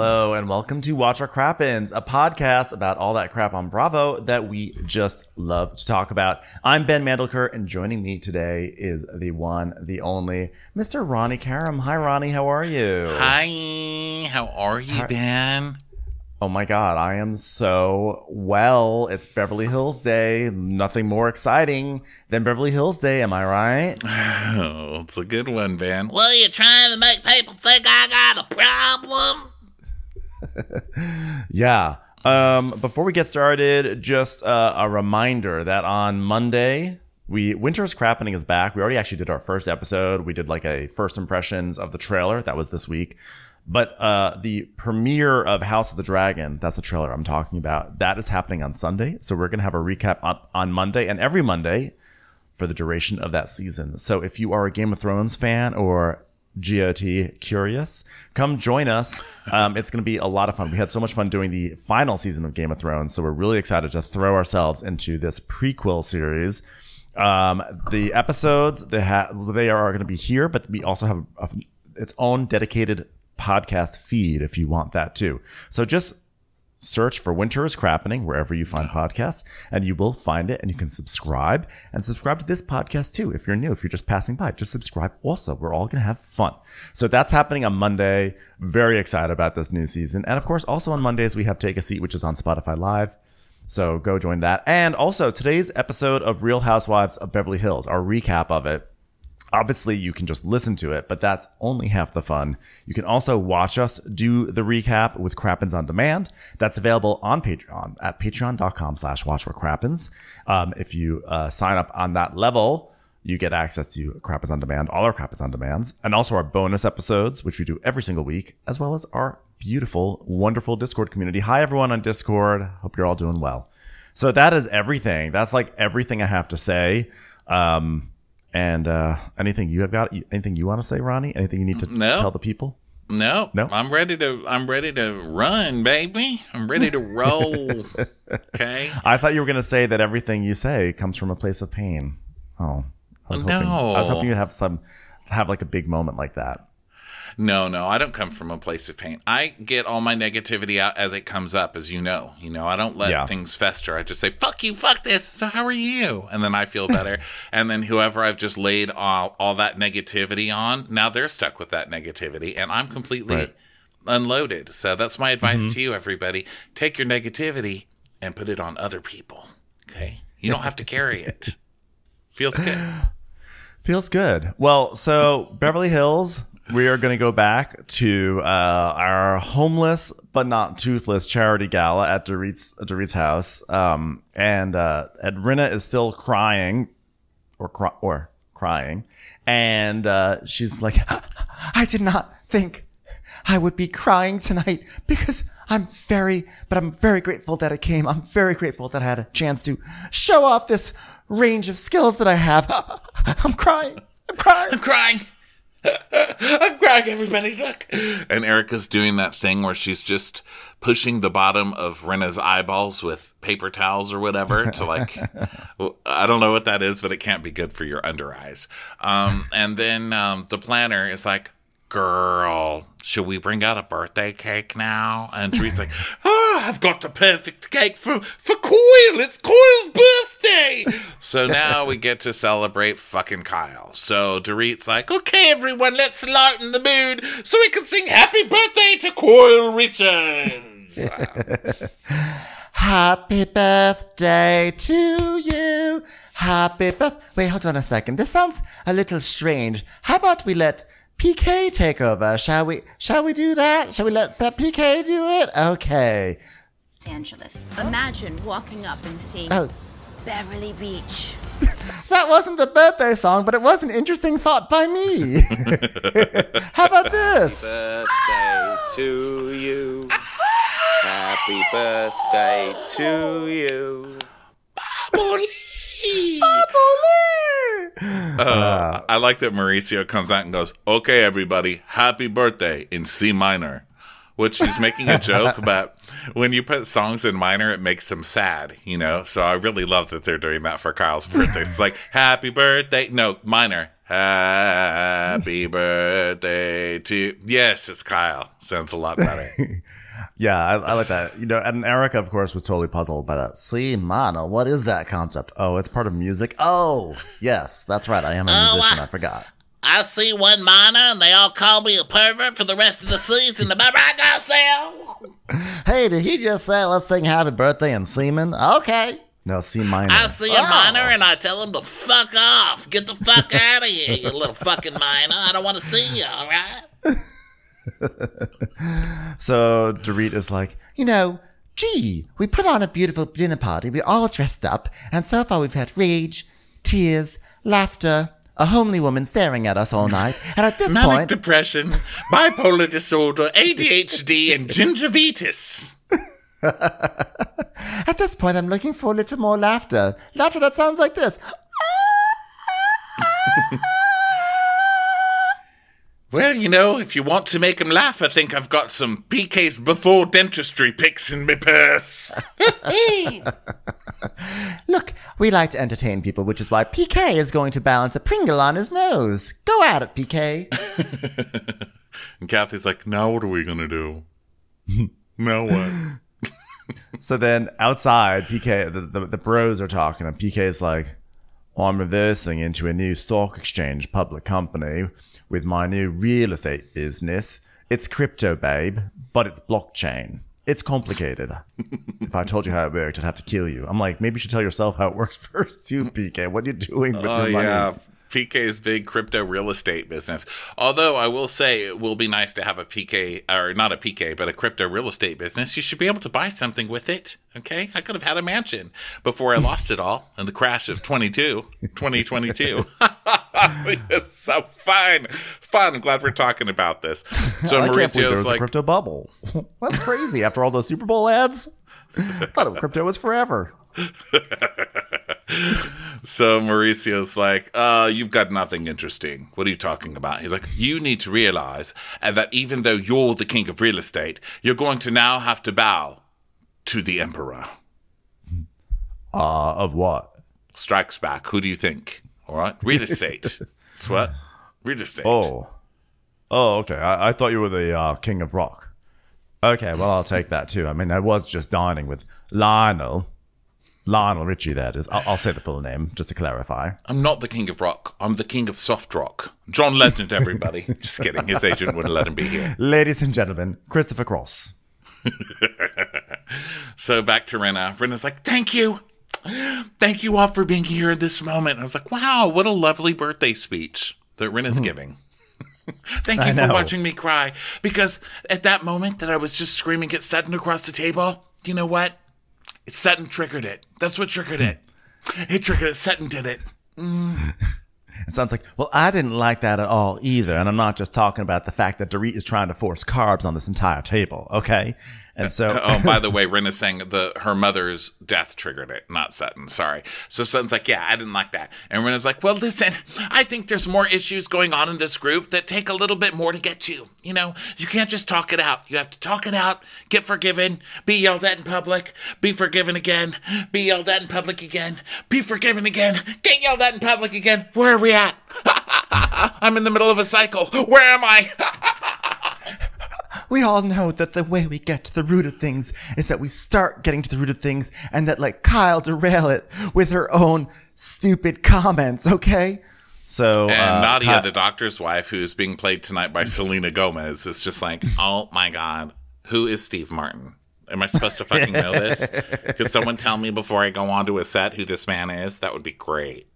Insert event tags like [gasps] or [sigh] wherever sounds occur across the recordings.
Hello and welcome to Watch What Crappens, a podcast about all that crap on Bravo that we just love to talk about. I'm Ben Mandelker, and joining me today is the one, the only, Mr. Ronnie Karam. Hi, Ronnie. How are you? Hi, how are you, Ben? Oh my God, I am so well. It's Beverly Hills Day. Nothing more exciting than Beverly Hills Day. Am I right? [laughs] Oh, it's a good one, Ben. Well, you're trying to make people think I got a problem? [laughs] Yeah. Um, before we get started, just uh, a reminder that on Monday, we Winter's Crappening is back. We already actually did our first episode. We did like a first impressions of the trailer. That was this week. But uh, the premiere of House of the Dragon, that's the trailer I'm talking about, that is happening on Sunday. So we're going to have a recap on, on Monday and every Monday for the duration of that season. So if you are a Game of Thrones fan or GOT curious, come join us. Um, it's going to be a lot of fun. We had so much fun doing the final season of Game of Thrones, so we're really excited to throw ourselves into this prequel series. Um, the episodes they ha- they are going to be here, but we also have a, its own dedicated podcast feed if you want that too. So just search for Winter is Crappening wherever you find podcasts, and you will find it. And you can subscribe and subscribe to this podcast too. If you're new, if you're just passing by, just subscribe. Also, we're all gonna have fun. So that's happening on Monday. Very excited about this new season, and of course, also on Mondays we have Take a Seat, which is on Spotify Live. So go join that. And also today's episode of Real Housewives of Beverly Hills, our recap of it. Obviously, you can just listen to it, but that's only half the fun. You can also watch us do the recap with Crappens on Demand. That's available on Patreon at patreon.com slash watch. Um, if you uh, sign up on that level, you get access to Crappens on Demand, all our Crappens on Demands, and also our bonus episodes, which we do every single week, as well as our beautiful, wonderful Discord community. Hi, everyone on Discord. Hope you're all doing well. So that is everything. That's like everything I have to say. Um, and uh, anything you have got? Anything you want to say, Ronnie? Anything you need to No. tell the people? No, No? I'm ready to. I'm ready to run, baby. I'm ready to roll. [laughs] okay. I thought you were going to say that everything you say comes from a place of pain. Oh, I was hoping. I was hoping you'd have some, have like a big moment like that. No, no, I don't come from a place of pain. I get all my negativity out as it comes up, as you know. You know, I don't let Yeah. things fester. I just say, "Fuck you, fuck this." So how are you? And then I feel [laughs] better. and then whoever I've just laid all, all that negativity on, now they're stuck with that negativity, and I'm completely Right. unloaded. So that's my advice Mm-hmm. to you, everybody. Take your negativity and put it on other people. Okay, you don't have to carry it. [laughs] Feels good. Feels good. Well, so Beverly Hills, we are going to go back to uh, our homeless but not toothless charity gala at Dorit's, Dorit's house. Um, and uh, Edrina is still crying or, cry- or crying. And uh, she's like, I did not think I would be crying tonight because I'm very, but I'm very grateful that it came. I'm very grateful that I had a chance to show off this range of skills that I have. [laughs] I'm crying. I'm crying. I'm crying. [laughs] I'm crying, everybody. Look. And Erika's doing that thing where she's just pushing the bottom of Rinna's eyeballs with paper towels or whatever to like, [laughs] I don't know what that is, but it can't be good for your under eyes. Um, and then um, the planner is like, girl, should we bring out a birthday cake now? And Dorit's like, oh, [laughs] I've got the perfect cake for, for Coil. It's Coil's birthday. so [laughs] now we get to celebrate fucking Kyle. So Dorit's like, okay, everyone, let's lighten the mood so we can sing happy birthday to Coil Richards. [laughs] Happy birthday to you. Happy birth. Wait, hold on a second. This sounds a little strange. How about we let PK take over? Shall we? Shall we do that? Shall we let P- PK do it? Okay. Los Angeles. Imagine walking up and seeing Oh, Beverly Beach. [laughs] That wasn't the birthday song, but it was an interesting thought by me. [laughs] How about this? Happy birthday to you. Happy birthday to you. Uh, I like that Mauricio comes out and goes, "Okay, everybody, happy birthday in C minor," which he's making a joke [laughs] but When you put songs in minor, it makes them sad, you know. So I really love that they're doing that for Kyle's birthday. It's like [laughs] "Happy birthday," no minor. Happy [laughs] birthday to yes, it's Kyle. Sounds a lot better. Yeah, I, I like that. You know, and Erika, of course, was totally puzzled by that. See, mono, what is that concept? Oh, it's part of music. Oh, yes, that's right. I am a Oh, musician. I- I forgot. I see one minor and they all call me a pervert for the rest of the season. Am I right, Garcelle? Hey, did he just say let's sing happy birthday in Seaman? Okay. No, C minor. I see a Oh. minor and I tell him to fuck off. Get the fuck out of here, you little fucking minor. I don't want to see you, all right? [laughs] So Dorit is like, you know, gee, we put on a beautiful dinner party. We're all dressed up, and so far we've had rage, tears, laughter, a homely woman staring at us all night. And at this Manic point, depression, bipolar disorder, ADHD, and gingivitis. [laughs] at this point, I'm looking for a little more laughter. Laughter that sounds like this. [laughs] Well, you know, if you want to make him laugh, I think I've got some PK's before dentistry pics in my purse. [laughs] Look, we like to entertain people, which is why PK is going to balance a Pringle on his nose. Go at it, PK. [laughs] And Kathy's like, now what are we going to do? [laughs] now what? So then outside, PK, the, the, the bros are talking, and PK is like, well, I'm reversing into a new stock exchange public company with my new real estate business. It's crypto, babe, but it's blockchain. It's complicated. [laughs] if I told you how it worked, I'd have to kill you. I'm like, maybe you should tell yourself how it works [laughs] first, too, PK. What are you doing with Oh, your money? yeah. PK's big crypto real estate business. Although I will say it will be nice to have a PK, or not a PK, but a crypto real estate business. You should be able to buy something with it. Okay. I could have had a mansion before I lost it all in the crash of 22, 2022. [laughs] it's so fun. Fun. I'm glad we're talking about this. So I can't believe there Mauricio's like, crypto bubble. [laughs] That's crazy. After all those Super Bowl ads, I [laughs] thought crypto was forever. [laughs] So Mauricio's like, uh, you've got nothing interesting. What are you talking about? He's like, you need to realize uh, that even though you're the king of real estate, you're going to now have to bow to the emperor. Uh, of what? Strikes back. Who do you think? All right, real estate. [laughs] It's what? Real estate. Oh. Oh, okay. I, I thought you were the uh, king of rock. Okay, well, I'll take that too. I mean, I was just dining with Lionel. Lionel Richie, that is. I'll, I'll say the full name just to clarify. I'm not the king of rock. I'm the king of soft rock. John Legend, everybody. [laughs] Just kidding. His agent wouldn't let him be here. [laughs] Ladies and gentlemen, Christopher Cross. [laughs] So back to Rinna. Rinna's like, thank you. Thank you all for being here in this moment. I was like, wow, what a lovely birthday speech that Rinna's hmm. giving. Thank you I for know. watching me cry. Because at that moment that I was just screaming at Sutton across the table, you know what? Sutton triggered it. That's what triggered it. It triggered it. Sutton did it. [laughs] It sounds like, well, I didn't like that at all either. And I'm not just talking about the fact that Dorit is trying to force carbs on this entire table, okay? And so, [laughs] Oh, by the way, Rinna's saying the her mother's death triggered it, not Sutton. Sorry. So Sutton's like, yeah, I didn't like that. And Rinna's like, well, listen, I think there's more issues going on in this group that take a little bit more to get to. You know, you can't just talk it out. You have to talk it out, get forgiven, be yelled at in public, be forgiven again, be yelled at in public again, be forgiven again, get yelled at in public again. Where are we at? [laughs] I'm in the middle of a cycle. Where am I? [laughs] we all know that the way we get to the root of things is that we start getting to the root of things and that like Kyle derail it with her own stupid comments, okay? So And uh, Nadia, the doctor's wife, who's being played tonight by Selena Gomez, is just like, oh my God, who is Steve Martin? Am I supposed to fucking know this? [laughs] Could someone tell me before I go onto a set who this man is? That would be great.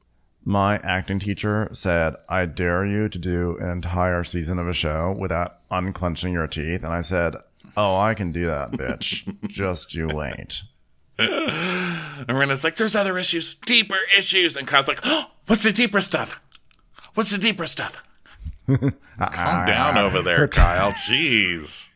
My acting teacher said, "I dare you to do an entire season of a show without unclenching your teeth." And I said, "Oh, I can do that, bitch. [laughs] Just you wait." And Rinna's like, there's other issues, deeper issues. And Kyle's like, oh, what's the deeper stuff? What's the deeper stuff? [laughs] Calm down over there, [laughs] Kyle. Jeez.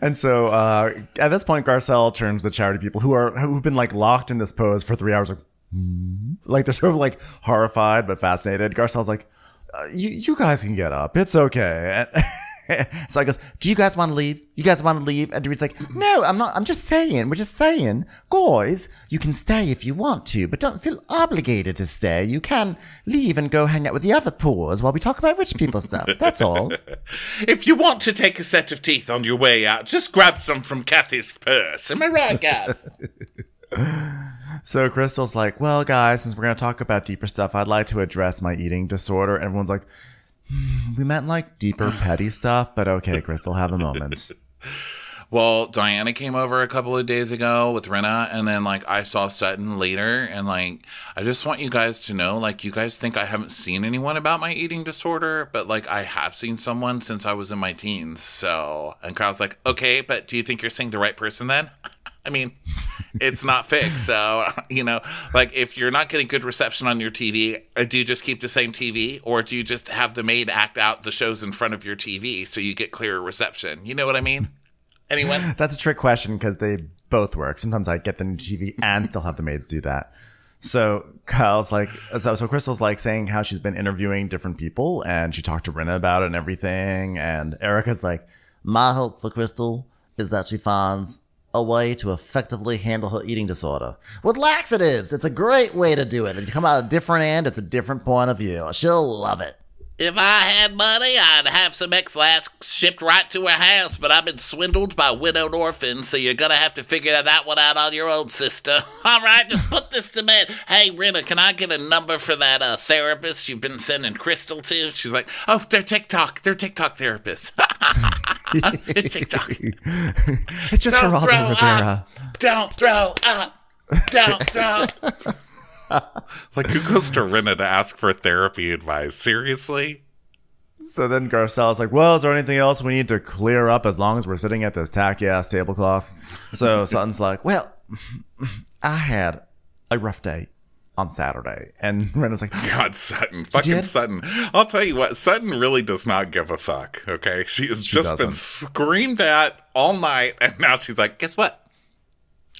And so uh, at this point, Garcelle turns to the charity people who are who've been like locked in this pose for three hours, like, "Hmm?" like they're sort of like horrified but fascinated. Garcelle's like, uh, "You you guys can get up. It's okay." And [laughs] so I goes, "Do you guys want to leave? You guys want to leave?" And Dorit's like, "No, I'm not. I'm just saying. We're just saying, guys. You can stay if you want to, but don't feel obligated to stay. You can leave and go hang out with the other poors while we talk about rich people stuff. That's all." [laughs] If you want to take a set of teeth on your way out, just grab some from Kathy's purse. Am I right, Gav? [laughs] So Crystal's like, well, guys, since we're going to talk about deeper stuff, I'd like to address my eating disorder. Everyone's like, "Hmm, we meant like deeper petty [laughs] stuff, but okay, Crystal, have a moment. [laughs] Well, Diana came over a couple of days ago with Rinna, and then like I saw Sutton later, and like I just want you guys to know, like you guys think I haven't seen anyone about my eating disorder, but like I have seen someone since I was in my teens. So, and Kyle's like, okay, but do you think you're seeing the right person then? [laughs] I mean, it's not fixed. So, [laughs] you know, like if you're not getting good reception on your TV, uh, do you just keep the same TV or do you just have the maid act out the shows in front of your TV so you get clearer reception? You know what I mean? Anyone? [laughs] That's a trick question because they both work. Sometimes I get the new TV and still have the maids do that. So Kyle's like, so, so Crystal's like saying how she's been interviewing different people and she talked to Rinna about it and everything. And Erika's like, my hope for Crystal is that she finds a way to effectively handle her eating disorder with laxatives. It's a great way to do it. You come out a different end, it's a different point of view. She'll love it. If I had money, I'd have some Ex-Lax shipped right to her house, but I've been swindled by widowed orphans, so you're gonna have to figure that one out on your own, sister. [laughs] All right, just put this to bed. Hey, Rinna, can I get a number for that uh, therapist you've been sending Crystal to? She's like, oh, they're TikTok. They're TikTok therapists. [laughs] [laughs] it's TikTok. [laughs] It's just Don't Geraldo throw Rivera. up. Don't throw up. Don't [laughs] throw Like, who goes to Rinna to ask for therapy advice? Seriously? So then Garcelle's like, well, is there anything else we need to clear up as long as we're sitting at this tacky ass tablecloth? So Sutton's like, well, I had a rough day on Saturday. And [laughs] Rinna's like, [laughs] God, Sutton. Fucking did? Sutton. I'll tell you what, Sutton really does not give a fuck, okay? She has just been doesn't. screamed at all night, and now she's like, guess what?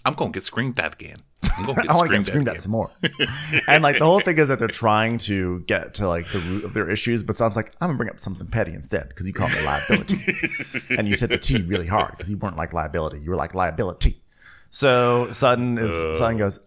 I'm going to get screamed at again. I'm going [laughs] to get I want to screamed, get screamed at at some more. and like the whole thing is that they're trying to get to like the root of their issues, but sounds like I'm gonna bring up something petty instead because you called me liability, and you said the T really hard because you weren't like liability, you were like liability. So Sutton is uh. Sutton goes,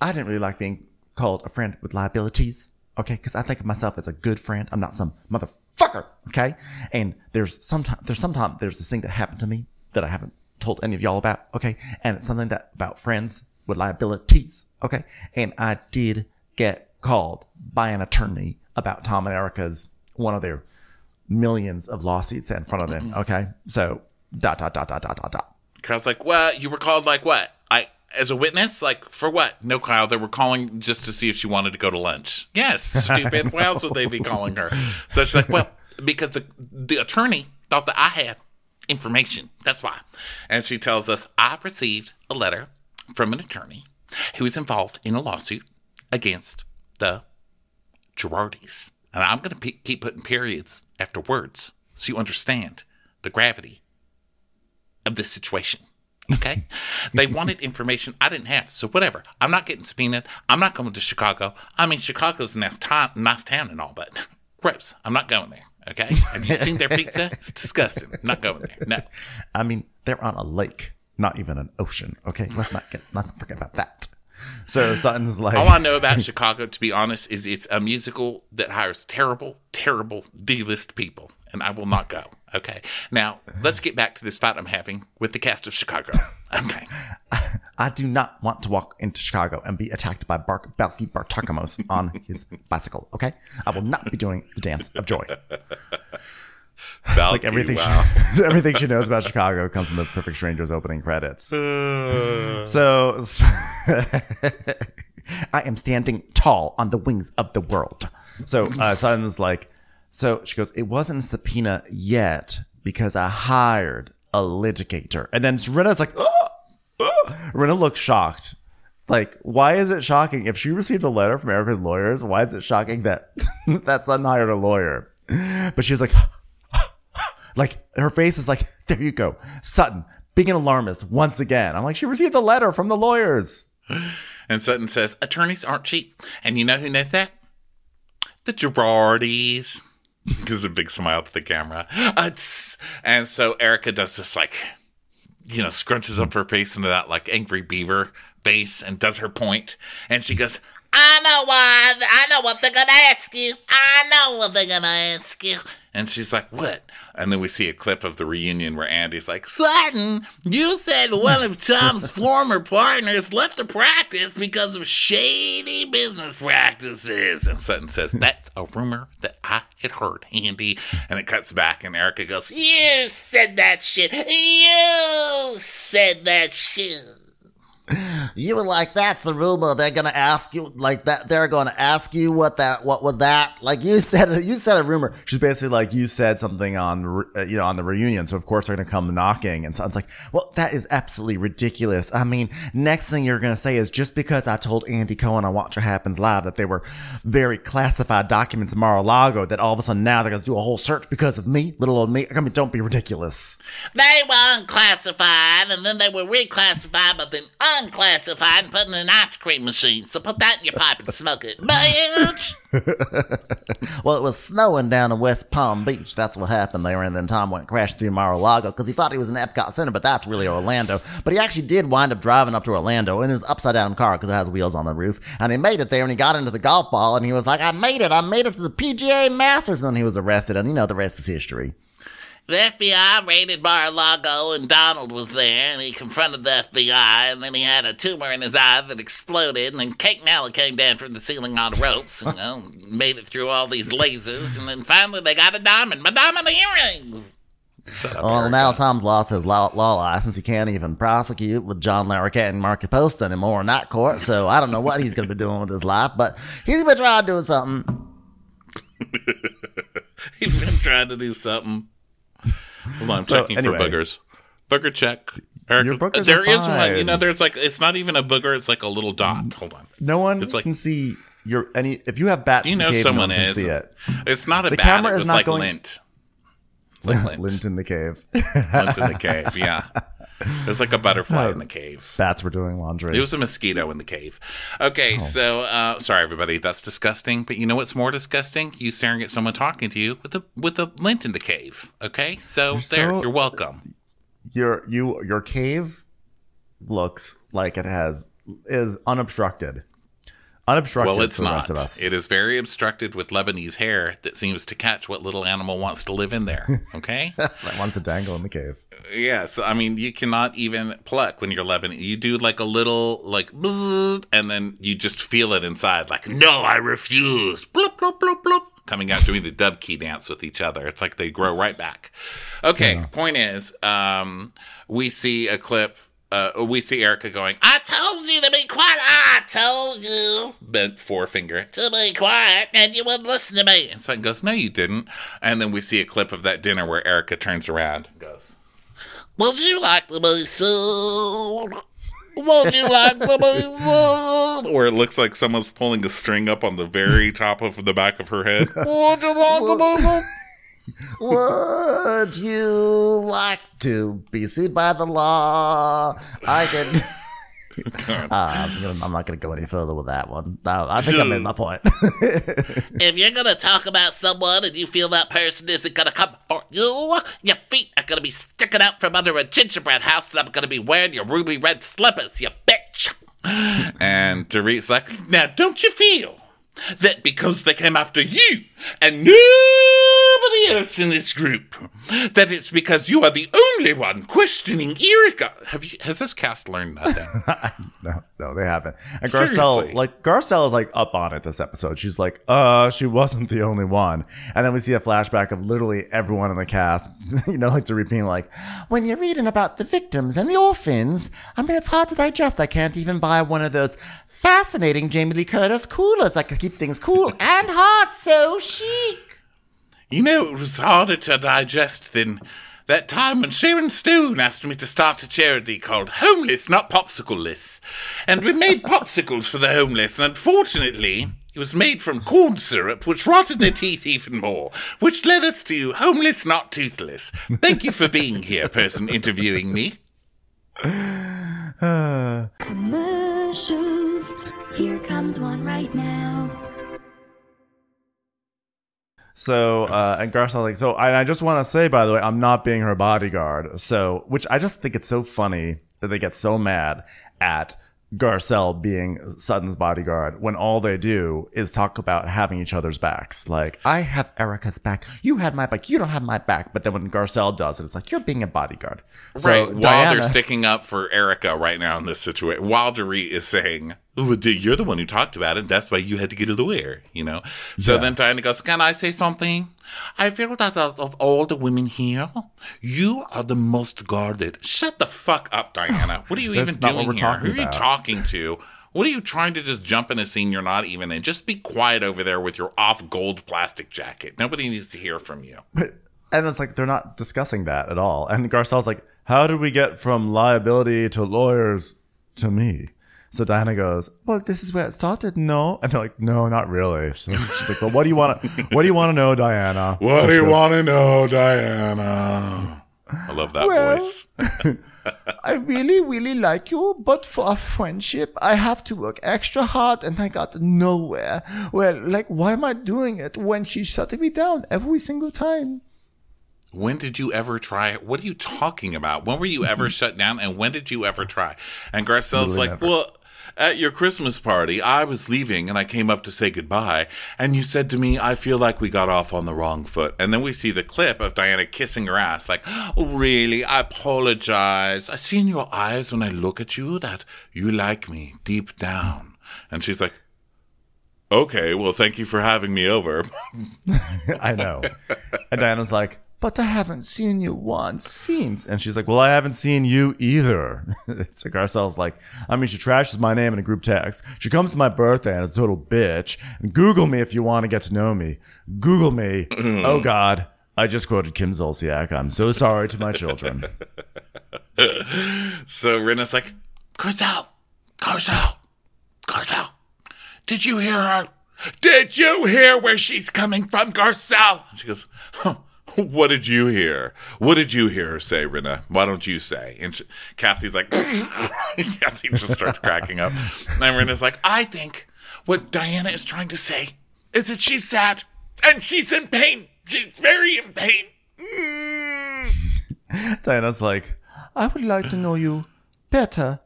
I didn't really like being called a friend with liabilities, okay? Because I think of myself as a good friend. I'm not some motherfucker, okay? And there's sometimes there's sometimes there's this thing that happened to me that I haven't told any of y'all about, okay? And it's something that about friends with liabilities, okay? And I did get called by an attorney about Tom and Erika's one of their millions of lawsuits in front of them, okay? So dot dot dot dot dot dot dot. Cause I was like, well, you were called like what? As a witness? Like for what? No, Kyle, they were calling just to see if she wanted to go to lunch. Yes, [laughs] stupid. Why else would they be calling her? So she's like, well, because the the attorney thought that I had information. That's why. And she tells us, I received a letter from an attorney who is involved in a lawsuit against the Girardis. And I'm going to pe- keep putting periods after words so you understand the gravity of this situation. Okay? they wanted information I didn't have. So whatever. I'm not getting subpoenaed. I'm not going to Chicago. I mean, Chicago's a nice, town, nice town and all, but [laughs] gross. I'm not going there. Okay? Have you seen their pizza? It's disgusting. I'm not going there. No. I mean, they're on a lake, not even an ocean. Okay, let's not get let's not forget about that. So Sutton's like, All I know about Chicago, to be honest, is it's a musical that hires terrible, terrible D-list people, and I will not go. Okay. Now let's get back to this fight I'm having with the cast of Chicago. [laughs] Okay. I do not want to walk into Chicago and be attacked by Bark Balki Bartokomous on his bicycle. Okay, I will not be doing the dance of joy. Like everything, Wow. she, [laughs] everything she knows about Chicago comes from the Perfect Strangers opening credits. so, so [laughs] I am standing tall on the wings of the world. So uh, Sutton's like, so she goes, it wasn't a subpoena yet because I hired a litigator. And then Rinna's like, ah, ah. oh, oh. Rena looks shocked. Like, why is it shocking if she received a letter from Erika's lawyers? Why is it shocking that [laughs] that Sutton hired a lawyer? But she's like, [gasps] like her face is like, there you go, Sutton, being an alarmist once again. I'm like, she received a letter from the lawyers. And Sutton says, attorneys aren't cheap. And you know who knows that? The Girardis. [laughs] Gives a big smile to the camera. Uh, and so Erika does this like, you know, scrunches up her face into that like angry beaver face and does her point. And she goes, I know why. I know what they're gonna ask you. I know what they're gonna ask you. And she's like, what? And then we see a clip of the reunion where Andy's like, Sutton, You said one of Tom's [laughs] former partners left the practice because of shady business practices. and Sutton says, that's a rumor that I had heard, Andy. And it cuts back and Erika goes, You said that shit. You said that shit. You were like, that's a rumor. They're gonna ask you like that. They're gonna ask you what that, what was that? Like you said, you said a rumor. She's basically like, you said something on, uh, you know, on the reunion, so of course they're gonna come knocking. And Sutton's like, well, that is absolutely ridiculous. I mean, next thing you're gonna say is just because I told Andy Cohen on Watch What Happens Live that they were very classified documents in Mar-a-Lago, that all of a sudden now they're gonna do a whole search because of me, little old me. I mean, don't be ridiculous. They were unclassified, and then they were reclassified, but then unclassified and put in an ice cream machine. So put that in your pipe and smoke it, bitch. [laughs] Well, it was snowing down in West Palm Beach. That's what happened there. And then Tom went crashed through Mar-a-Lago because he thought he was in Epcot Center, but that's really Orlando. But he actually did wind up driving up to Orlando in his upside down car because it has wheels on the roof. And he made it there and he got into the golf ball and he was like, I made it. I made it to the PGA Masters. And then he was arrested. And you know, the rest is history. The FBI raided Mar-a-Lago, and Donald was there, and he confronted the FBI, and then he had a tumor in his eye that exploded, and then Kate Nella came down from the ceiling on ropes, you know, [laughs] made it through all these lasers, and then finally they got a diamond, my diamond earrings. [laughs] Well, now Tom's lost his law, law license. He can't even prosecute with John Larroquette and Mark Post anymore in that court. So I don't know what he's going to be doing with his life, but he's been trying to do something. [laughs] He's been trying to do something. Hold on, I'm So, checking anyway. for boogers. Booger check. Eric, Your boogers there are is one. You know, there's like it's not even a booger. It's like a little dot. Hold on. No one It's like- can see your any. If you have bats, You in the know cave, someone no one can is. see it. It's not a The bat. camera is not like going- lint. It's like [laughs] lint. Lint in the cave. Lint in the cave. Yeah. [laughs] It's like a butterfly in the cave. Bats were doing laundry. It was a mosquito in the cave. Okay, Oh. so uh, sorry everybody, that's disgusting. But you know what's more disgusting? You staring at someone talking to you with the with the lint in the cave. Okay, so there, so- you're welcome. your you your cave looks like it has is unobstructed. Unobstructed Well, it's for the not. rest of us. It is very obstructed with Lebanese hair that seems to catch what little animal wants to live in there. [laughs] Okay. that wants to dangle in the cave. Yes, I mean you cannot even pluck when you're Lebanese. You do like a little like, and then you just feel it inside. Like, no, I refuse. Bloop bloop bloop bloop. Coming out doing the dub key dance with each other. It's like they grow right back. Okay, point is, um, we see a clip. Uh, we see Erika going, I told you to be quiet. I told you bent forefinger. to be quiet, and you wouldn't listen to me. And Sutton goes, no, you didn't. And then we see a clip of that dinner where Erika turns around and goes, Would you like to be sued? Would you like to be where [laughs] it looks like someone's pulling a string up on the very top of the back of her head. Would you like to be? Would you like to be sued by the law? I can. Uh, [laughs] I'm, gonna, I'm not going to go any further with that one. No, I think I made my point. [laughs] If you're gonna talk about someone and you feel that person isn't gonna come for you, your feet are gonna be sticking out from under a gingerbread house, and I'm gonna be wearing your ruby red slippers, you bitch. And Dorit's like, now don't you feel that because they came after you and nobody else in this group, that it's because you are the only one questioning Erika? Have you? Has this cast learned nothing? [laughs] No, no, they haven't. And Seriously. Garcelle, like Garcelle is like up on it this episode. She's like, uh, she wasn't the only one. And then we see a flashback of literally everyone in the cast, [laughs] you know, like to repeat like, when you're reading about the victims and the orphans, I mean, it's hard to digest. I can't even buy one of those fascinating Jamie Lee Curtis coolers that can keep things cool and hot, so chic. you know, it was harder to digest than that time when Sharon Stone asked me to start a charity called Homeless Not Popsicle Less. And we made popsicles for the homeless, and unfortunately, it was made from corn syrup, which rotted their teeth even more, which led us to Homeless Not Toothless. Thank you for being here, person interviewing me. Commercials. Here comes one right now. So, uh, and Garcelle's like, so I, I just want to say, by the way, I'm not being her bodyguard. So, which I just think it's so funny that they get so mad at Garcelle being Sutton's bodyguard when all they do is talk about having each other's backs. Like, I have Erika's back. You had my back. You don't have my back. But then when Garcelle does it, it's like, you're being a bodyguard. So, right. While Diana- they're sticking up for Erica right now in this situation, Wildery is saying, "Oh, You're the one who talked about it. That's why you had to get a lawyer, you know? So Yeah. then Diana goes, Can I say something? I feel that out of all the women here, you are the most guarded. Shut the fuck up, Diana. [sighs] What are you even doing here? Who are you about. talking to? What are you trying to just jump in a scene you're not even in? Just be quiet over there with your off gold plastic jacket. Nobody needs to hear from you. And it's like they're not discussing that at all. And Garcelle's like, "How did we get from liability to lawyers to me?" So Diana goes, "Well, this is where it started, no?" And they're like, "No, not really." So [laughs] she's like, "Well, what do you want to? What do you want to know, Diana?" What So do you want to know, Diana? I love that Well- voice. [laughs] I really, really like you, but for our friendship, I have to work extra hard, and I got nowhere. Well, like, why am I doing it when she's shutting me down every single time? When did you ever try? What are you talking about? When were you ever [laughs] shut down? And when did you ever try? And Garcelle's Literally like, never. well, at your Christmas party, I was leaving and I came up to say goodbye. And you said to me, I feel like we got off on the wrong foot. And then we see the clip of Diana kissing her ass, like, oh, really? I apologize. I see in your eyes when I look at you that you like me deep down. And she's like, okay, well, thank you for having me over. [laughs] I know. And Diana's like, but I haven't seen you once since. And she's like, well, I haven't seen you either. [laughs] so Garcelle's like, I mean, she trashes my name in a group text. She comes to my birthday and is a total bitch. Google me if you want to get to know me. Google me. [clears throat] oh, God. I just quoted Kim Zolciak. I'm so sorry to my children. [laughs] So Rinna's like, Garcelle, Garcelle, Garcelle, did you hear her? Did you hear where she's coming from, Garcelle? She goes, huh, [laughs] what did you hear? What did you hear her say, Rinna? Why don't you say? And she, Kathy's like, [laughs] Kathy just starts cracking up. And Rinna's like, I think what Diana is trying to say is that she's sad and she's in pain. She's very in pain. Mm. [laughs] Diana's like, I would like to know you better,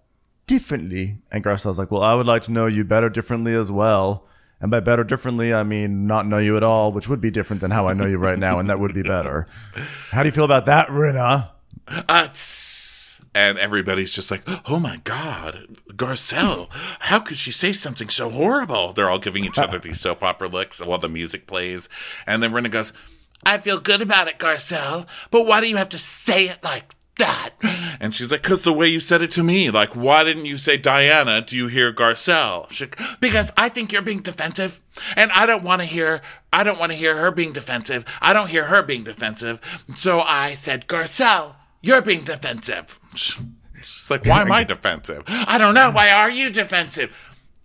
differently. And Garcelle's like, Well, I would like to know you better, differently as well. And by better, differently, I mean not know you at all, which would be different than how I know you right now, and that would be better. How do you feel about that, Rinna? uh, and everybody's just like, "Oh my God, Garcelle! How could she say something so horrible?" They're all giving each other these soap opera looks while the music plays, and then Rinna goes, "I feel good about it, Garcelle, but why do you have to say it like that?" And she's like, "Cause the way you said it to me. Like, why didn't you say Diana? Do you hear Garcelle?" She, because I think you're being defensive, and I don't want to hear. I don't want to hear her being defensive. I don't hear her being defensive. So I said, Garcelle, you're being defensive. She's like, why am I [laughs] defensive? I don't know. Why are you defensive?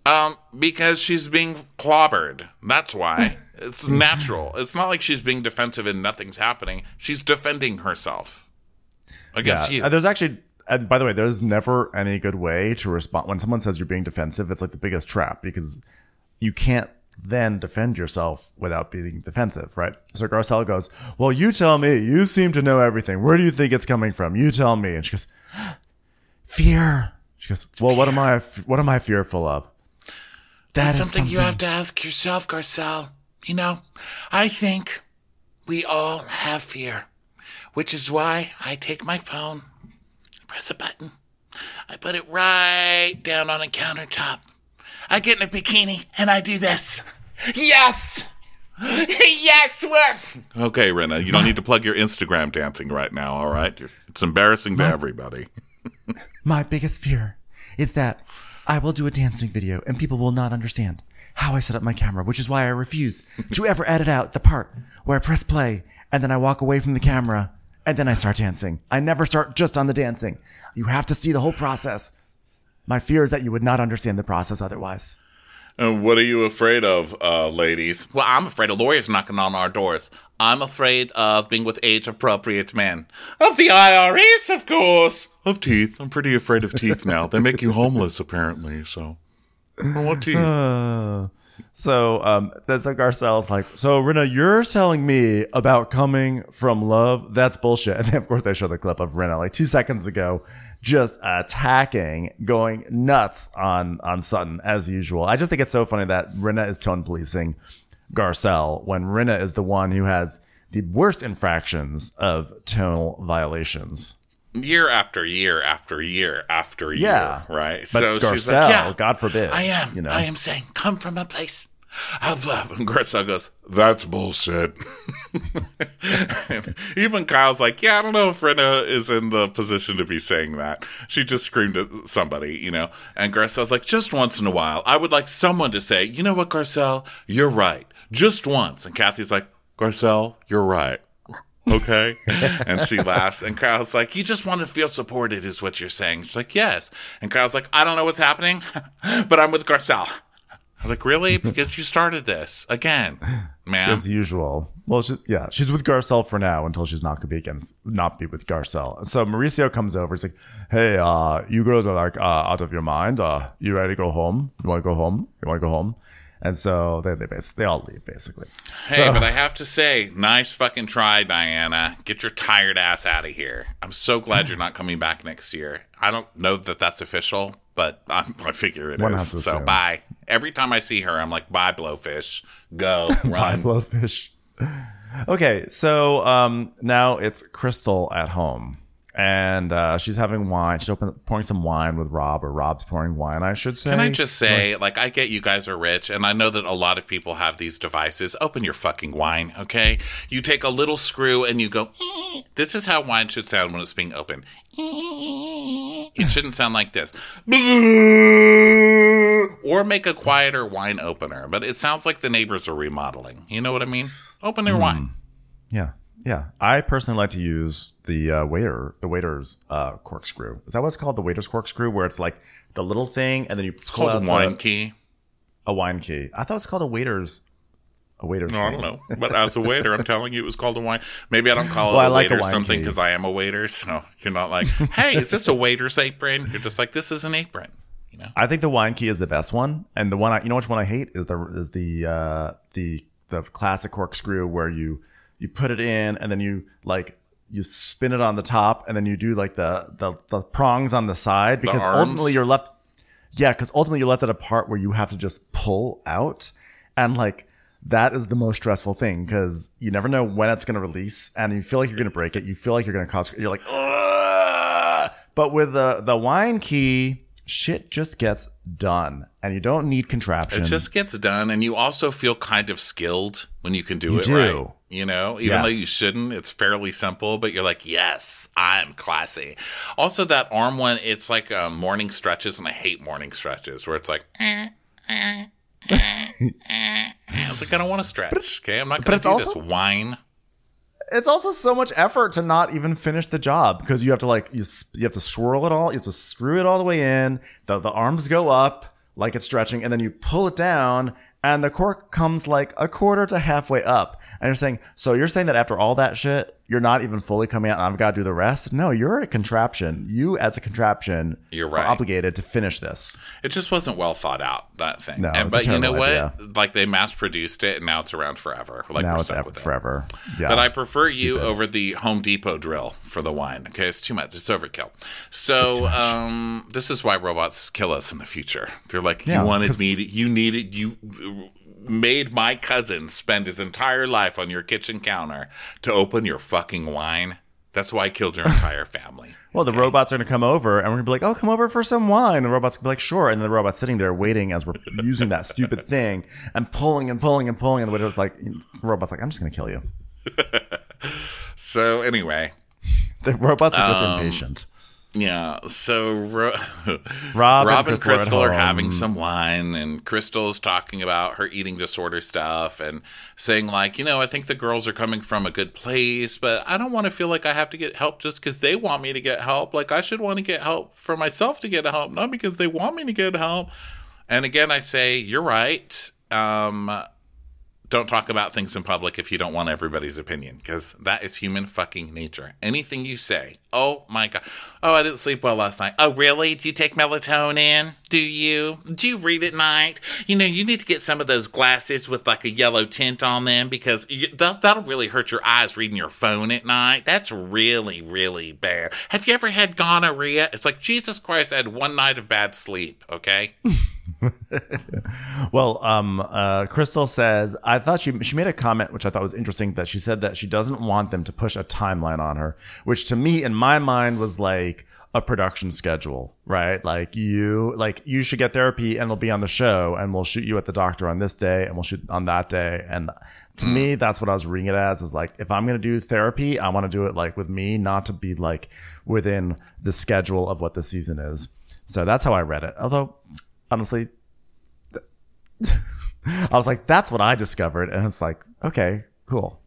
Um, because she's being clobbered. That's why. It's [laughs] natural. It's not like she's being defensive and nothing's happening. She's defending herself against you. Uh, There's actually, and by the way, there's never any good way to respond when someone says you're being defensive. It's like the biggest trap because you can't then defend yourself without being defensive, right? So Garcelle goes, "Well, you tell me. You seem to know everything. Where do you think it's coming from? You tell me." And she goes, [gasps] "Fear." She goes, "Well, what am I? What am I fearful of?" That That's is something, you have to ask yourself, Garcelle. You know, I think we all have fear, which is why I take my phone, press a button, I put it right down on a countertop. I get in a bikini and I do this. Yes! yes, what? Okay, Rinna, you don't need to plug your Instagram dancing right now, all right? It's embarrassing to everybody. [laughs] My biggest fear is that I will do a dancing video and people will not understand how I set up my camera, which is why I refuse to ever edit out the part where I press play and then I walk away from the camera and then I start dancing. I never start just on the dancing. You have to see the whole process. My fear is that you would not understand the process otherwise. And what are you afraid of, uh, ladies? Well, I'm afraid of lawyers knocking on our doors. I'm afraid of being with age appropriate men. Of the IRS, of course. Of teeth. I'm pretty afraid of teeth now. They make you homeless, apparently. So, I want teeth. So um, that's like Garcelle's like, so Rinna, you're telling me about coming from love? That's bullshit. [laughs] And then of course they show the clip of Rinna like two seconds ago, just attacking, going nuts on on Sutton as usual. I just think it's so funny that Rinna is tone policing Garcelle when Rinna is the one who has the worst infractions of tonal violations. Year after year after year after year, Yeah. right? But so Garcelle, she's like, "Yeah, God forbid, I am. you know. I am saying, come from a place of love." And Garcelle goes, "That's bullshit." [laughs] Even Kyle's like, "Yeah, I don't know if Rinna is in the position to be saying that." She just screamed at somebody, you know. And Garcelle's like, "Just once in a while, I would like someone to say, you know what, Garcelle, you're right, just once." And Kathy's like, "Garcelle, you're right." Okay? and she laughs. And Kyle's like, You just want to feel supported, is what you're saying. She's like, Yes. And Kyle's like, I don't know what's happening, [laughs] but I'm with Garcelle. I'm like, Really? Because you started this again, man. as usual. Well, yeah, she's with Garcelle for now until she's not gonna be against, not be with Garcelle. So Mauricio comes over. He's like, "Hey, uh, you girls are like uh, out of your mind. Uh, you ready to go home? You want to go home? You want to go home?" And so they they bas- they all leave basically. Hey, but I have to say, nice fucking try, Diana. Get your tired ass out of here. I'm so glad you're not coming back next year. I don't know that that's official, but I, [laughs] I figure it is. So assume. bye. Every time I see her, I'm like, bye, blowfish. Go, [laughs] Bye, blowfish. Okay, so um, now it's Crystal at home, and uh, she's having wine. She's open, pouring some wine with Rob, or Rob's pouring wine, I should say. Can I just say, like, I get you guys are rich, and I know that a lot of people have these devices. Open your fucking wine, okay? You take a little screw and you go, [laughs] this is how wine should sound when it's being opened. [laughs] It shouldn't sound like this. [laughs] Or make a quieter wine opener, but it sounds like the neighbors are remodeling. You know what I mean? Open their wine. Yeah, yeah. I personally like to use the uh, waiter, the waiter's uh, corkscrew. Is that what it's called? The waiter's corkscrew, where it's like the little thing, and then you It's pull called out a wine the- key. a wine key. I thought it was called a waiter's, a waiter's. No, I don't know. But as a waiter, I'm telling you, it was called a wine. Maybe I don't call it [laughs] Well, I a like a waiter wine something key. because I am a waiter. [laughs] So you're not like, hey, is this a waiter's apron? You're just like, this is an apron. You know? I think the wine key is the best one, and the one I, you know which one I hate is the is the uh, the the classic corkscrew where you you put it in and then you like you spin it on the top and then you do like the the, the prongs on the side because arms? ultimately you're left yeah because ultimately you're left at a part where you have to just pull out and like that is the most stressful thing because you never know when it's going to release and you feel like you're going to break it you feel like you're going to cause you're like Ugh! but with the the wine key shit just gets done and you don't need contraption It just gets done. And you also feel kind of skilled when you can do You it do. right. You know, even though you shouldn't, it's fairly simple, but you're like, yes, I'm classy. Also, that arm one, it's like um, morning stretches, and I hate morning stretches where it's like, eh, eh, eh, eh. I was like, I don't want to stretch. Okay, I'm not going to do also- this wine. It's also so much effort to not even finish the job because you have to like you, you have to swirl it all you have to screw it all the way in the, the arms go up like it's stretching and then you pull it down and the cork comes like a quarter to halfway up. And you're saying so you're saying that after all that shit you're not even fully coming out and i've got to do the rest no you're a contraption you as a contraption You're are right. obligated to finish this It just wasn't well thought out, that thing. No, it And- but you know terrible what? Like they mass produced it and now it's around forever. Like now we're it's stuck with it. forever yeah But I prefer you over the Home Depot drill for the wine. Okay, it's too much. It's overkill. So um, this is why robots kill us in the future. They're like, Yeah, you wanted me to, you needed, you made my cousin spend his entire life on your kitchen counter to open your fucking wine. That's why I killed your entire [laughs] family. Well, the robots are going to come over and we're going to be like, oh, come over for some wine. And the robots going to be like, sure. And then the robot's sitting there waiting as we're using that stupid [laughs] thing and pulling and pulling and pulling. And the widow's like, the robot's like, I'm just going to kill you. [laughs] So anyway, The robots are just Um, impatient. Yeah, so Ro- Rob, Rob and and Crystal, are Crystal are having some wine, and Crystal's talking about her eating disorder stuff and saying, like, you know, I think the girls are coming from a good place, but I don't want to feel like I have to get help just because they want me to get help. Like, I should want to get help for myself to get help, not because they want me to get help. And again, I say, you're right. Um, don't talk about things in public if you don't want everybody's opinion because that is human fucking nature. Anything you say, oh my god, oh I didn't sleep well last night. Oh really? Do you take melatonin? Do you? Do you read at night? You know you need to get some of those glasses with like a yellow tint on them because you, that, that'll really hurt your eyes reading your phone at night. That's really really bad. Have you ever had gonorrhea? It's like Jesus Christ, I had one night of bad sleep. Okay. [laughs] [laughs] Well, um, uh, Crystal says I thought she she made a comment which I thought was interesting that she said that she doesn't want them to push a timeline on her, which to me in my mind was like a production schedule, right? Like you like you should get therapy and it'll be on the show and we'll shoot you at the doctor on this day and we'll shoot on that day. And to me, that's what I was reading it as is like if I'm gonna do therapy, I want to do it like with me, not to be like within the schedule of what the season is. So that's how I read it. Although honestly, [laughs] I was like, that's what I discovered. And it's like, okay, cool.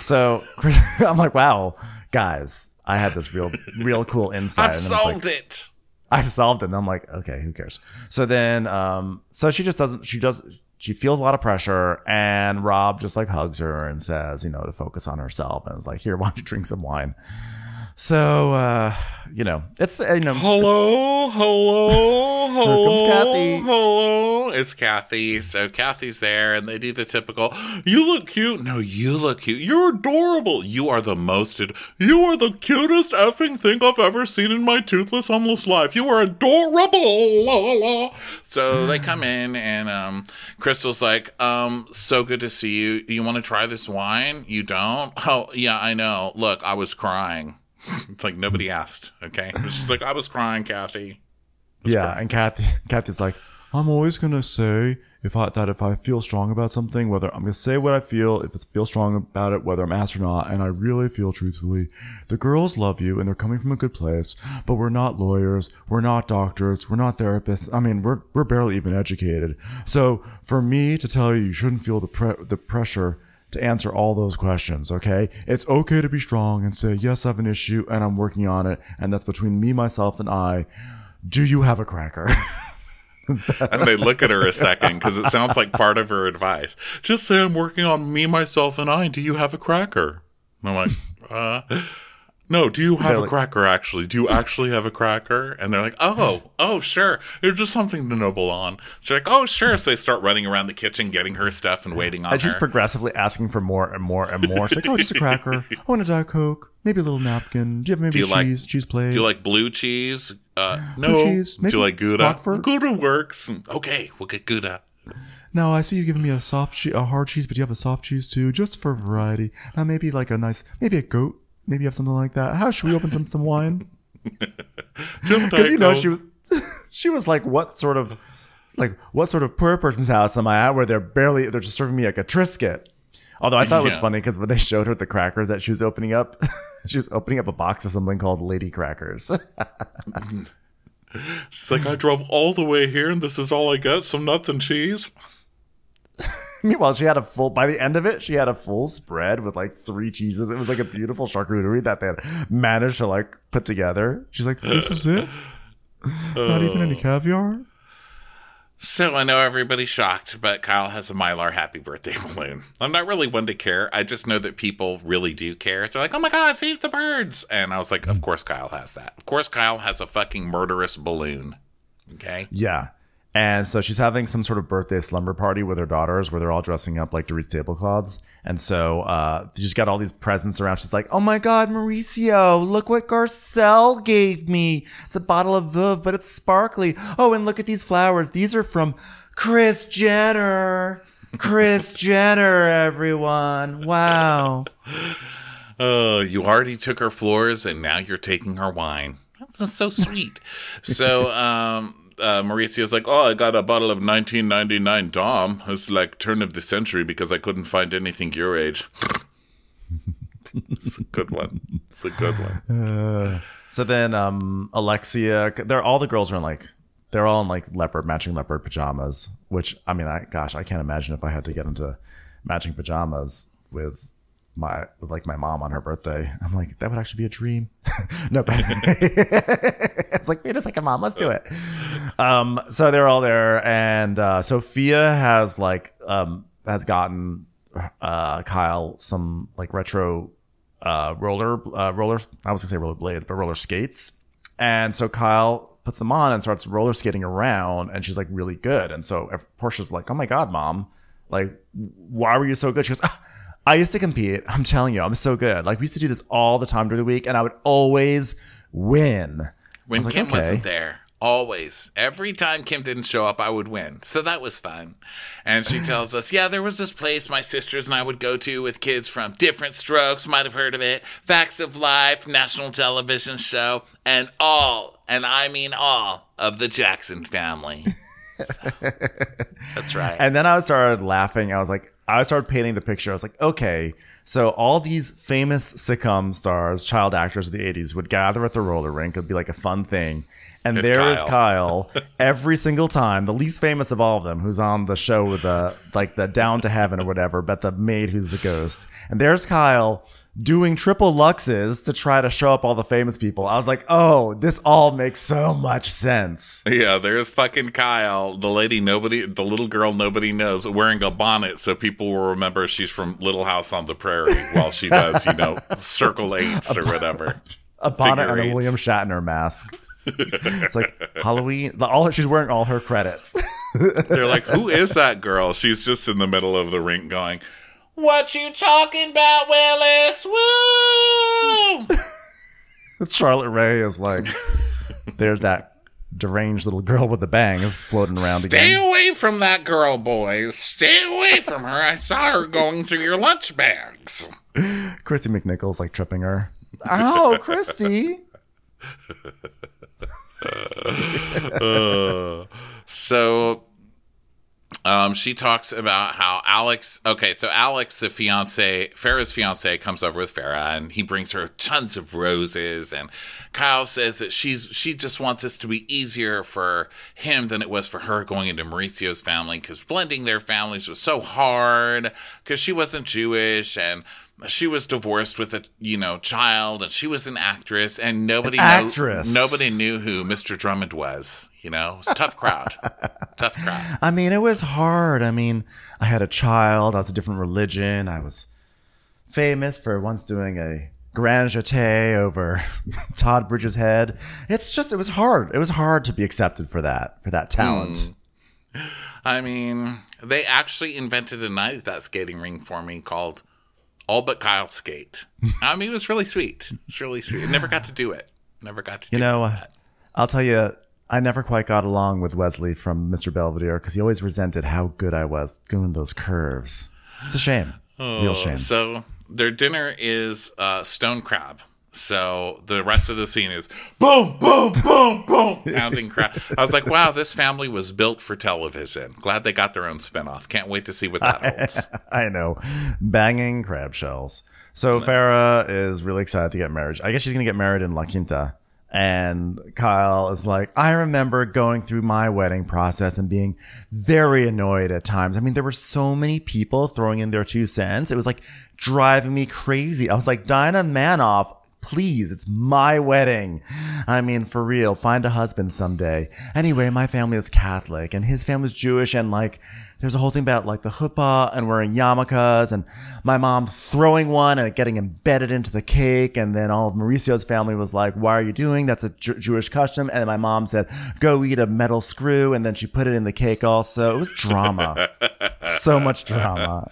So [laughs] I'm like, wow, guys, I had this real, real cool [laughs] insight. I've And then like, solved it. I solved it. And I'm like, okay, who cares? So then, um, so she just doesn't, she does, she feels a lot of pressure and Rob just like hugs her and says, you know, to focus on herself. And it's like, here, why don't you drink some wine? So, uh, you know, it's, you know, Hello, hello, hello. comes Kathy. Hello, it's Kathy. So Kathy's there, and they do the typical. You look cute. No, you look cute. You're adorable. You are the most. Ad- you are the cutest effing thing I've ever seen in my toothless, homeless life. You are adorable. La, la, la. So they come in, and um, Crystal's like, um, "So good to see you. You want to try this wine? You don't? Oh, yeah, I know. Look, I was crying." [laughs] It's like nobody asked. Okay, she's like, I was crying, Kathy. Yeah, and Kathy, [laughs] Kathy's like, I'm always gonna say if I that if I feel strong about something, whether I'm gonna say what I feel, if I feel strong about it, whether I'm asked or not, and I really feel truthfully. The girls love you, and they're coming from a good place, but we're not lawyers, we're not doctors, we're not therapists. I mean, we're we're barely even educated. So for me to tell you, you shouldn't feel the pre- the pressure to answer all those questions, okay? It's okay to be strong and say, yes, I have an issue and I'm working on it, and that's between me, myself, and I. Do you have a cracker? [laughs] And they look at her a second because it sounds like part of her advice. Just say I'm working on me, myself, and I. Do you have a cracker? And I'm like, [laughs] uh, no. Do you have They're a like- cracker? Actually, do you actually have a cracker? And they're like, oh, oh, sure. It's just something to nibble on. So they're like, oh, sure. So they start running around the kitchen, getting her stuff, and waiting on her. and she's her. progressively asking for more and more and more. She's like, oh, just a cracker. I want a Diet Coke. Maybe a little napkin. Do you have maybe you like- cheese? cheese plate? Do you like blue cheese? Uh, no. Cheese, Do you like Gouda? Roquefort? Gouda works. Okay, we'll get Gouda. no, I see you giving me a soft cheese, a hard cheese, but you have a soft cheese too, just for variety. Now maybe like a nice, maybe a goat. Maybe you have something like that. How should we open some some wine? [laughs] Because [laughs] you know she was, [laughs] she was like, what sort of, like what sort of poor person's house am I at where they're barely they're just serving me like a Triscuit. Although I thought it was Yeah. funny because when they showed her the crackers that she was opening up, [laughs] she was opening up a box of something called Lady Crackers. [laughs] She's like, I drove all the way here, and this is all I get: some nuts and cheese. [laughs] Meanwhile, she had a full. By the end of it, she had a full spread with like three cheeses. It was like a beautiful charcuterie that they had managed to like put together. She's like, "This is it. Not even any uh. caviar." So I know everybody's shocked, but Kyle has a Mylar happy birthday [laughs] balloon. I'm not really one to care. I just know that people really do care. They're like, oh my God, save the birds. And I was like, of course Kyle has that. Of course Kyle has a fucking murderous balloon. Okay. Yeah. And so she's having some sort of birthday slumber party with her daughters where they're all dressing up like Dorit's tablecloths. And so uh, she's got all these presents around. She's like, oh my God, Mauricio, look what Garcelle gave me. It's a bottle of Veuve, but it's sparkly. Oh, and look at these flowers. These are from Kris Jenner. Kris [laughs] Jenner, everyone. Wow. [laughs] Oh, you already took her floors and now you're taking her wine. That's so sweet. [laughs] so, um, uh, Mauricio's like, oh, I got a bottle of 1999 Dom. It's like turn of the century because I couldn't find anything your age. It's a good one. It's a good one. [laughs] So then um Alexia they're all the girls are in like they're all in like leopard matching leopard pajamas, which I mean I gosh, I can't imagine if I had to get into matching pajamas with my like my mom on her birthday. I'm like, that would actually be a dream. [laughs] no, but [laughs] it's like, wait a second, mom, let's do it. Um, so they're all there, and uh, Sophia has like um has gotten uh Kyle some like retro uh roller uh roller I was gonna say roller blades, but roller skates. And so Kyle puts them on and starts roller skating around, and she's like really good. And so Portia's like, "Oh my god, mom! Like, why were you so good?" She goes, ah, "I used to compete. [laughs] I'm telling you, I'm so good. Like, we used to do this all the time during the week, and I would always win." When was like, Kim okay. wasn't there, always, every time Kim didn't show up, I would win. So that was fun. And she tells us, yeah, there was this place my sisters and I would go to with kids from Diff'rent Strokes, might have heard of it, Facts of Life, national television show, and all, and I mean all, of the Jackson family. [laughs] So, [laughs] that's right. And then I started laughing. I was like, I started painting the picture. I was like, okay, so all these famous sitcom stars, child actors of the 80s would gather at the roller rink. It'd be like a fun thing. And And there is Kyle. Kyle [laughs] every single time, the least famous of all of them, who's on the show with the like the down to heaven or whatever, but the maid who's a ghost. And there's Kyle doing triple lutzes to try to show up all the famous people. I was like, oh, this all makes so much sense. Yeah, there's fucking Kyle, the lady nobody, the little girl nobody knows, wearing a bonnet so people will remember she's from Little House on the Prairie while she does, you know, [laughs] circle eights or whatever. a bonnet Figure and a. William Shatner mask. [laughs] it's like Halloween. the- All she's wearing all her credits. They're like, who [laughs] is that girl? She's just in the middle of the rink going, What you talking about, Willis? Woo! [laughs] Charlotte Rae is like, there's that deranged little girl with the bangs floating around Stay again. Stay away from that girl, boys. Stay away from her. I saw her going through your lunch bags. Kristy McNichol's like tripping her. [laughs] Oh, Kristy. [laughs] Uh, so um, she talks about how Alex. Okay, so Alex, the fiance, Farrah's fiance, comes over with Farrah, and he brings her tons of roses. And Kyle says that she's she just wants this to be easier for him than it was for her going into Mauricio's family because blending their families was so hard because she wasn't Jewish and. She was divorced with a you know child, and she was an actress, and nobody An actress. nobody knew who Mr. Drummond was. You know, it was a tough crowd, [laughs] tough crowd. I mean, it was hard. I mean, I had a child. I was a different religion. I was famous for once doing a grand jeté over [laughs] Todd Bridges' head. It's just, it was hard. It was hard to be accepted for that, for that talent. Hmm. I mean, they actually invented a night at that skating ring for me called All But Kyle Skate. [laughs] I mean, it was really sweet. It's really sweet. I never got to do it. Never got to. You know, that. I'll tell you, I never quite got along with Wesley from Mr. Belvedere because he always resented how good I was doing those curves. It's a shame. Real shame. So their dinner is uh, stone crab. So the rest of the scene is boom, boom, boom, boom, [laughs] pounding crab. I was like, wow, this family was built for television. Glad they got their own spinoff. Can't wait to see what that holds. [laughs] I know. Banging crab shells. So Farrah is really excited to get married. I guess she's going to get married in La Quinta. And Kyle is like, I remember going through my wedding process and being very annoyed at times. I mean, there were so many people throwing in their two cents. It was like driving me crazy. I was like, Dinah Manoff, please, it's my wedding. I mean, for real, find a husband someday. Anyway, my family is Catholic and his family's Jewish and like, there's a whole thing about like the chuppah and wearing yarmulkes and my mom throwing one and it getting embedded into the cake. And then all of Mauricio's family was like, why are you doing? That's a Jewish custom. And then my mom said, go eat a metal screw. And then she put it in the cake also. It was drama. [laughs] so much drama.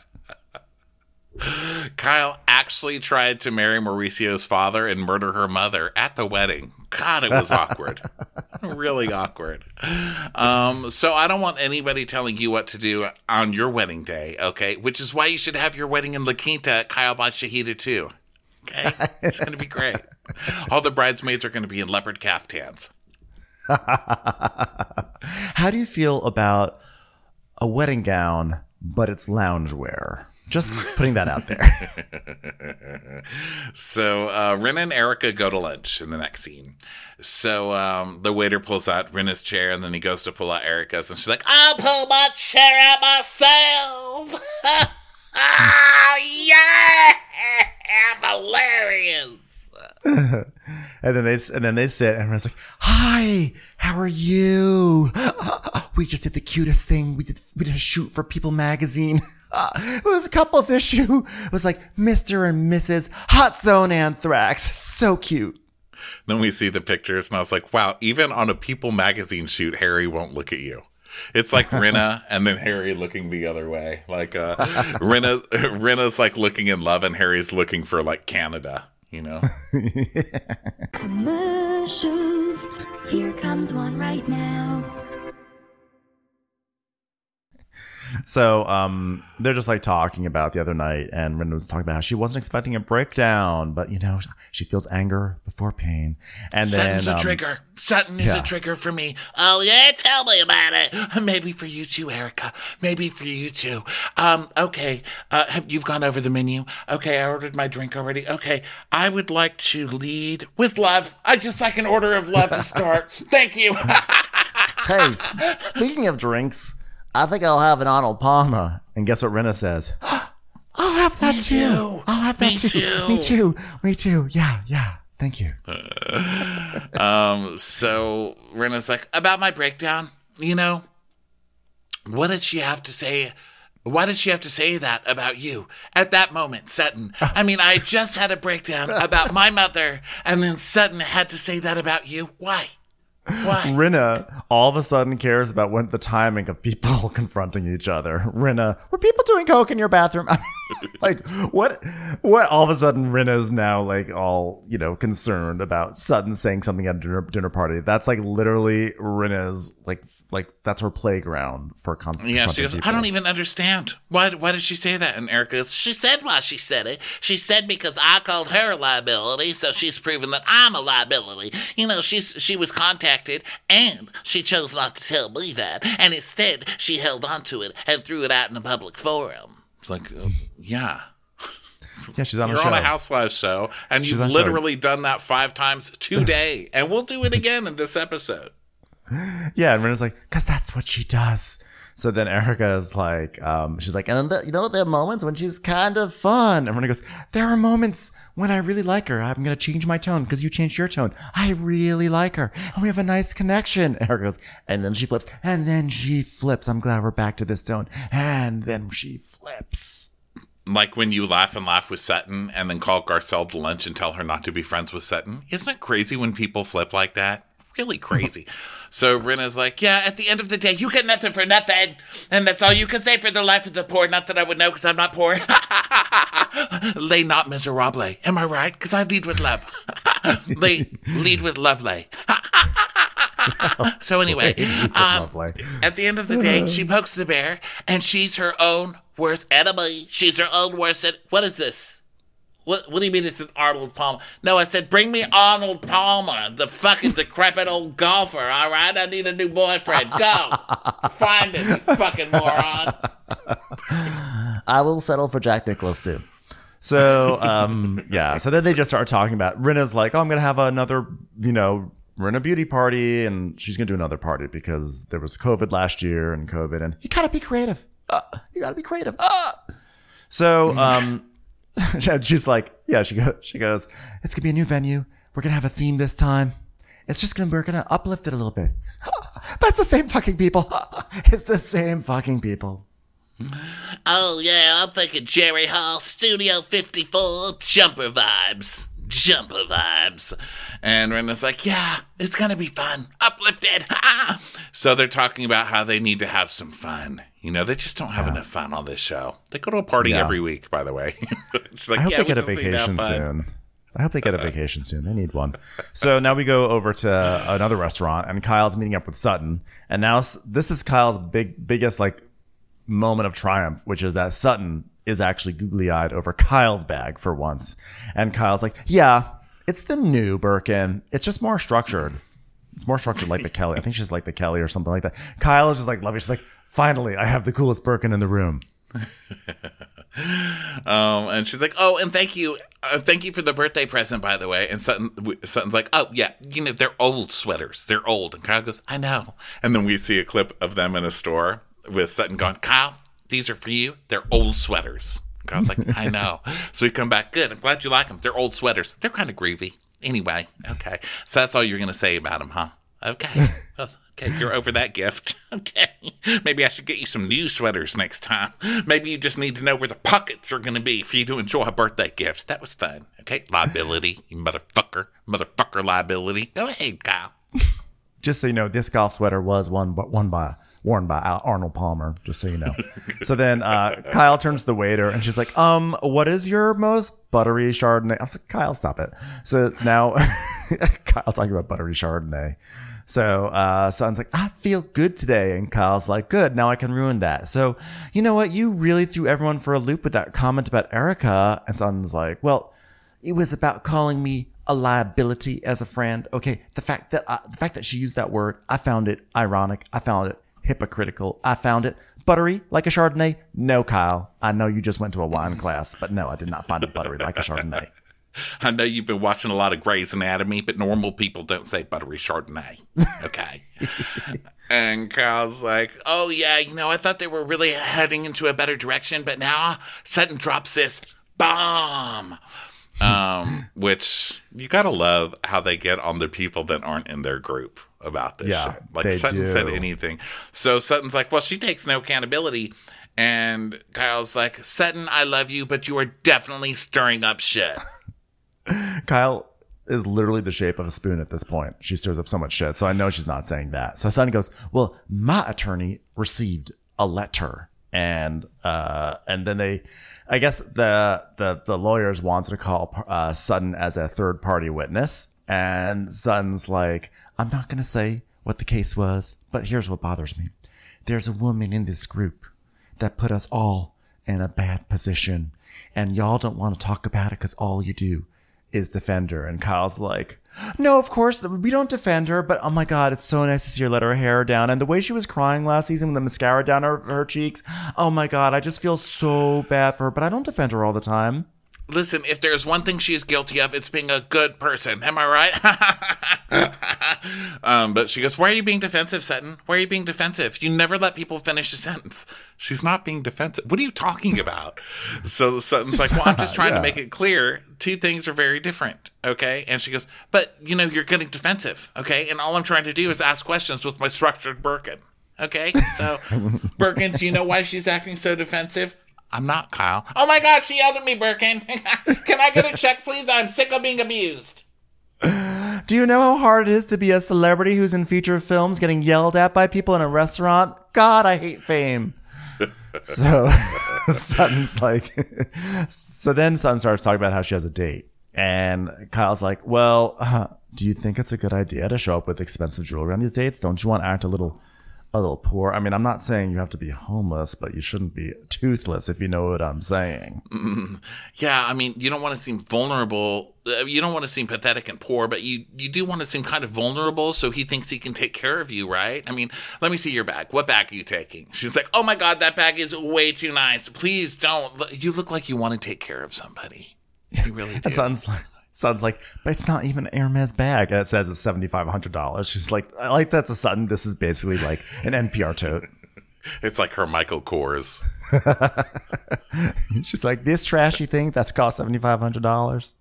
Kyle actually tried to marry Mauricio's father and murder her mother at the wedding. God, it was awkward. [laughs] really awkward. Um, so I don't want anybody telling you what to do on your wedding day, okay? Which is why you should have your wedding in La Quinta at Kyle by Shahida too. Okay? It's gonna be great. [laughs] All the bridesmaids are gonna be in leopard caftans. [laughs] How do you feel about a wedding gown, but it's loungewear? Just putting that out there. [laughs] So uh, Ren and Erika go to lunch in the next scene. So um, the waiter pulls out Rinna's chair, and then he goes to pull out Erika's, and she's like, I'll pull my chair out myself. oh, [laughs] yeah. I'm hilarious. And then they and then they sit and Ren's like, "Hi, how are you? [laughs] We just did the cutest thing. We did we did a shoot for People magazine. [laughs] It was a couples issue. It was like Mr. and Mrs. Hot Zone Anthrax. So cute. Then we see the pictures, and I was like, wow, even on a People magazine shoot, Harry won't look at you. It's like Rinna [laughs] and then Harry looking the other way. Like uh, Rinna, [laughs] Rinna's like looking in love, and Harry's looking for like Canada. You know, Commercials. Here comes one right now. So um, they're just like talking about the other night, and Ren was talking about how she wasn't expecting a breakdown, but you know she feels anger before pain, and then. Sutton's then a um, trigger. Sutton is yeah. a trigger for me. Oh yeah, tell me about it. [laughs] Maybe for you too, Erika. Maybe for you too. Um, okay. Uh, have you've gone over the menu? Okay, I ordered my drink already. Okay, I would like to lead with love. I just like an order of love to start. [laughs] Thank you. [laughs] Hey, speaking of drinks, I think I'll have an Arnold Palmer. And guess what Rinna says? [gasps] I'll have that too. too. I'll have that Me too. too. Me too. Me too. Yeah, yeah. Thank you. [laughs] um, so Rinna's like, about my breakdown. You know, what did she have to say? Why did she have to say that about you at that moment, Sutton? [laughs] I mean, I just had a breakdown about my mother, and then Sutton had to say that about you. Why? Why? [laughs] Rinna all of a sudden cares about when the timing of people [laughs] confronting each other. Rinna, were people doing coke in your bathroom? [laughs] Like what? What? All of a sudden, Rinna's now like all you know concerned about Sutton saying something at a dinner, dinner party. That's like literally Rinna's like like that's her playground for con- yeah, she goes, people. I don't even understand. Why, why did she say that? And Erika goes, She said why she said it. She said because I called her a liability, so she's proven that I'm a liability. You know, she's she was contacted and she chose not to tell me that, and instead she held on to it and threw it out in a public forum. it's like, uh, yeah. [laughs] Yeah, she's on You're her show. on a Housewives show, and She's you've on show. literally done that five times today, and we'll do it again in this episode. [laughs] Yeah, and Rinna's like, because that's what she does. So then Erika is like, um, she's like, and the, you know, there are moments when she's kind of fun. And Rinna goes, there are moments when I really like her. I'm going to change my tone because you changed your tone. I really like her. And we have a nice connection. Erika goes, and then she flips. And then she flips. I'm glad we're back to this tone. And then she flips. Like when you laugh and laugh with Sutton, and then call Garcelle to lunch and tell her not to be friends with Sutton. Isn't it crazy when people flip like that? Really crazy. so Rinna's like, yeah, at the end of the day, you get nothing for nothing, and that's all you can say for the life of the poor. Not that I would know, because I'm not poor. [laughs] Lay not miserable. Am I right? Because I lead with love. [laughs] Lay, lead with love, lovely. [laughs] so anyway, um, at the end of the day, she pokes the bear, and she's her own worst enemy. She's her own worst. En- what is this? What, what do you mean it's an Arnold Palmer? No, I said bring me Arnold Palmer, the fucking decrepit old golfer. All right, I need a new boyfriend. Go find him, you fucking moron. [laughs] I will settle for Jack Nicklaus too. So, um, yeah. So then they just start talking about Rinna's like, oh, I'm gonna have another, you know, Rinna beauty party, and she's gonna do another party because there was COVID last year and COVID, and you gotta be creative. Uh, you gotta be creative. Ah. So, um, [laughs] she's like, yeah. She goes, she goes, it's gonna be a new venue. We're gonna have a theme this time. It's just gonna we're gonna uplift it a little bit. [laughs] But it's the same fucking people. [laughs] It's the same fucking people. Oh yeah, I'm thinking Jerry Hall, Studio 54, jumper vibes, jumper vibes. And Rinna's like, yeah, it's to be fun. Uplifted. so they're talking about how they need to have some fun. You know, they just don't have enough fun on this show. They go to a party Yeah. every week, by the way. [laughs] Like, I hope yeah, they get a just need to have vacation soon. I hope they get a vacation soon. They need one. [laughs] So now we go over to another restaurant, and Kyle's meeting up with Sutton. And now this is Kyle's big, biggest like moment of triumph, which is that Sutton is actually googly eyed over Kyle's bag for once. And Kyle's like, "Yeah, it's the new Birkin. It's just more structured. It's more structured like the Kelly. I think she's like the Kelly or something like that." Kyle is just like, "Love it." She's like, "Finally, I have the coolest Birkin in the room." [laughs] Um, and she's like, "Oh, and thank you, uh, thank you for the birthday present, by the way." And Sutton, Sutton's like, "Oh yeah, you know they're old sweaters. They're old." And Kyle goes, "I know." And then we see a clip of them in a store with Sutton going, "Kyle, these are for you. They're old sweaters." And Kyle's like, "I know." [laughs] so we come back. Good. I'm glad you like them. They're old sweaters. They're kind of groovy. Anyway, okay. So that's all you're gonna say about him, huh? Okay. [laughs] Okay, you're over that gift. [laughs] Okay. Maybe I should get you some new sweaters next time. Maybe you just need to know where the pockets are going to be for you to enjoy a birthday gift. That was fun. Okay, liability, you motherfucker. Motherfucker liability. Go ahead, Kyle. [laughs] just so you know, this golf sweater was one, one by worn by Al- Arnold Palmer. Just so you know. [laughs] so then uh, Kyle turns to the waiter and she's like, "Um, what is your most buttery Chardonnay?" I was like, "Kyle, stop it." So now [laughs] Kyle talking about buttery Chardonnay. So uh, Sutton's like, "I feel good today," and Kyle's like, "Good, now I can ruin that." So you know what? You really threw everyone for a loop with that comment about Erika, and Sutton's like, "Well." it was about calling me a liability as a friend. Okay, the fact that I, the fact that she used that word, I found it ironic. I found it hypocritical. I found it buttery like a Chardonnay. No, Kyle, I know you just went to a wine [laughs] class, but no, I did not find it buttery like a Chardonnay. [laughs] I know you've been watching a lot of Grey's Anatomy, but normal people don't say buttery Chardonnay. Okay. [laughs] and Kyle's like, oh, yeah, you know, I thought they were really heading into a better direction, but now Sutton drops this bomb. Um, which you gotta love how they get on the people that aren't in their group about this Yeah, shit. Like Sutton said anything. So Sutton's like, well, she takes no accountability. And Kyle's like, Sutton, I love you, but you are definitely stirring up shit. [laughs] Kyle is literally the shape of a spoon at this point. She stirs up so much shit, so I know she's not saying that. So Sutton goes, "Well, my attorney received a letter." And uh, and then they, I guess the the the lawyers wanted to call uh, Sutton as a third party witness, and Sutton's like, "I'm not gonna say what the case was, but here's what bothers me: there's a woman in this group that put us all in a bad position, and y'all don't want to talk about it because all you do is defend her. And Kyle's like, no, of course we don't defend her, but oh my god, it's so nice to see her let her hair down. And the way she was crying last season with the mascara down her, her cheeks, oh my god, I just feel so bad for her. But I don't defend her all the time. Listen, if there's one thing she is guilty of, it's being a good person. Am I right? [laughs] um, but she goes, Why are you being defensive, Sutton? Why are you being defensive? You never let people finish a sentence. She's not being defensive. What are you talking about? so Sutton's like, Well, I'm just trying yeah. to make it clear. Two things are very different. Okay. And she goes, But, you know, you're getting defensive. Okay. And all I'm trying to do is ask questions with my structured Birkin. Okay. So, [laughs] Birkin, do you know why she's acting so defensive? I'm not, Kyle. Oh my God, she yelled at me, Birkin. [laughs] Can I get a check, please? I'm sick of being abused. Do you know how hard it is to be a celebrity who's in feature films getting yelled at by people in a restaurant? God, I hate fame. [laughs] so [laughs] Sutton's like, so then Sutton starts talking about how she has a date. And Kyle's like, well, uh, do you think it's a good idea to show up with expensive jewelry on these dates? Don't you want to act a little, a little poor? I mean, I'm not saying you have to be homeless, but you shouldn't be toothless if you know what I'm saying. Yeah, I mean, you don't want to seem vulnerable. Uh, You don't want to seem pathetic and poor, but you you do want to seem kind of vulnerable so he thinks he can take care of you, right? I mean, let me see your bag. What bag are you taking? She's like, "Oh my god, that bag is way too nice. Please don't. You look like you want to take care of somebody. You really [laughs] do." And Sutton's like, Sutton's like, but it's not even an Hermes bag. And it says it's $7,500. She's like, I like that to Sutton. This is basically like an NPR tote. [laughs] It's like her Michael Kors. [laughs] She's like, this trashy thing that's cost $7,500.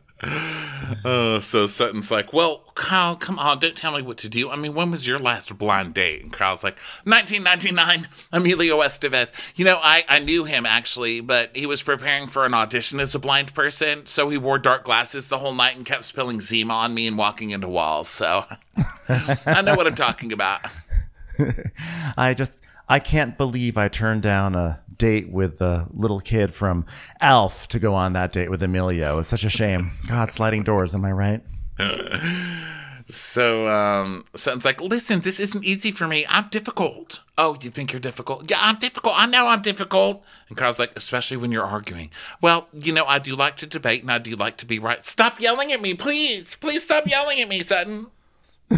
[laughs] Uh, so Sutton's like, "Well, Kyle, come on, don't tell me what to do. I mean, when was your last blind date?" And Kyle's like, "1999, [laughs] Emilio Estevez. You know, I I knew him actually, but he was preparing for an audition as a blind person, so he wore dark glasses the whole night and kept spilling Zima on me and walking into walls. So [laughs] I know what I'm talking about." [laughs] I just, I can't believe I turned down a date with the little kid from Alf to go on that date with Emilio. It's such a shame. God, sliding doors, am I right? [laughs] So um, Sutton's like, listen, this isn't easy for me. I'm difficult. Oh, you think you're difficult? Yeah, I'm difficult. I know I'm difficult. And Kyle's like, especially when you're arguing. Well, you know, I do like to debate and I do like to be right. Stop yelling at me, please. Please stop yelling at me, Sutton. [laughs]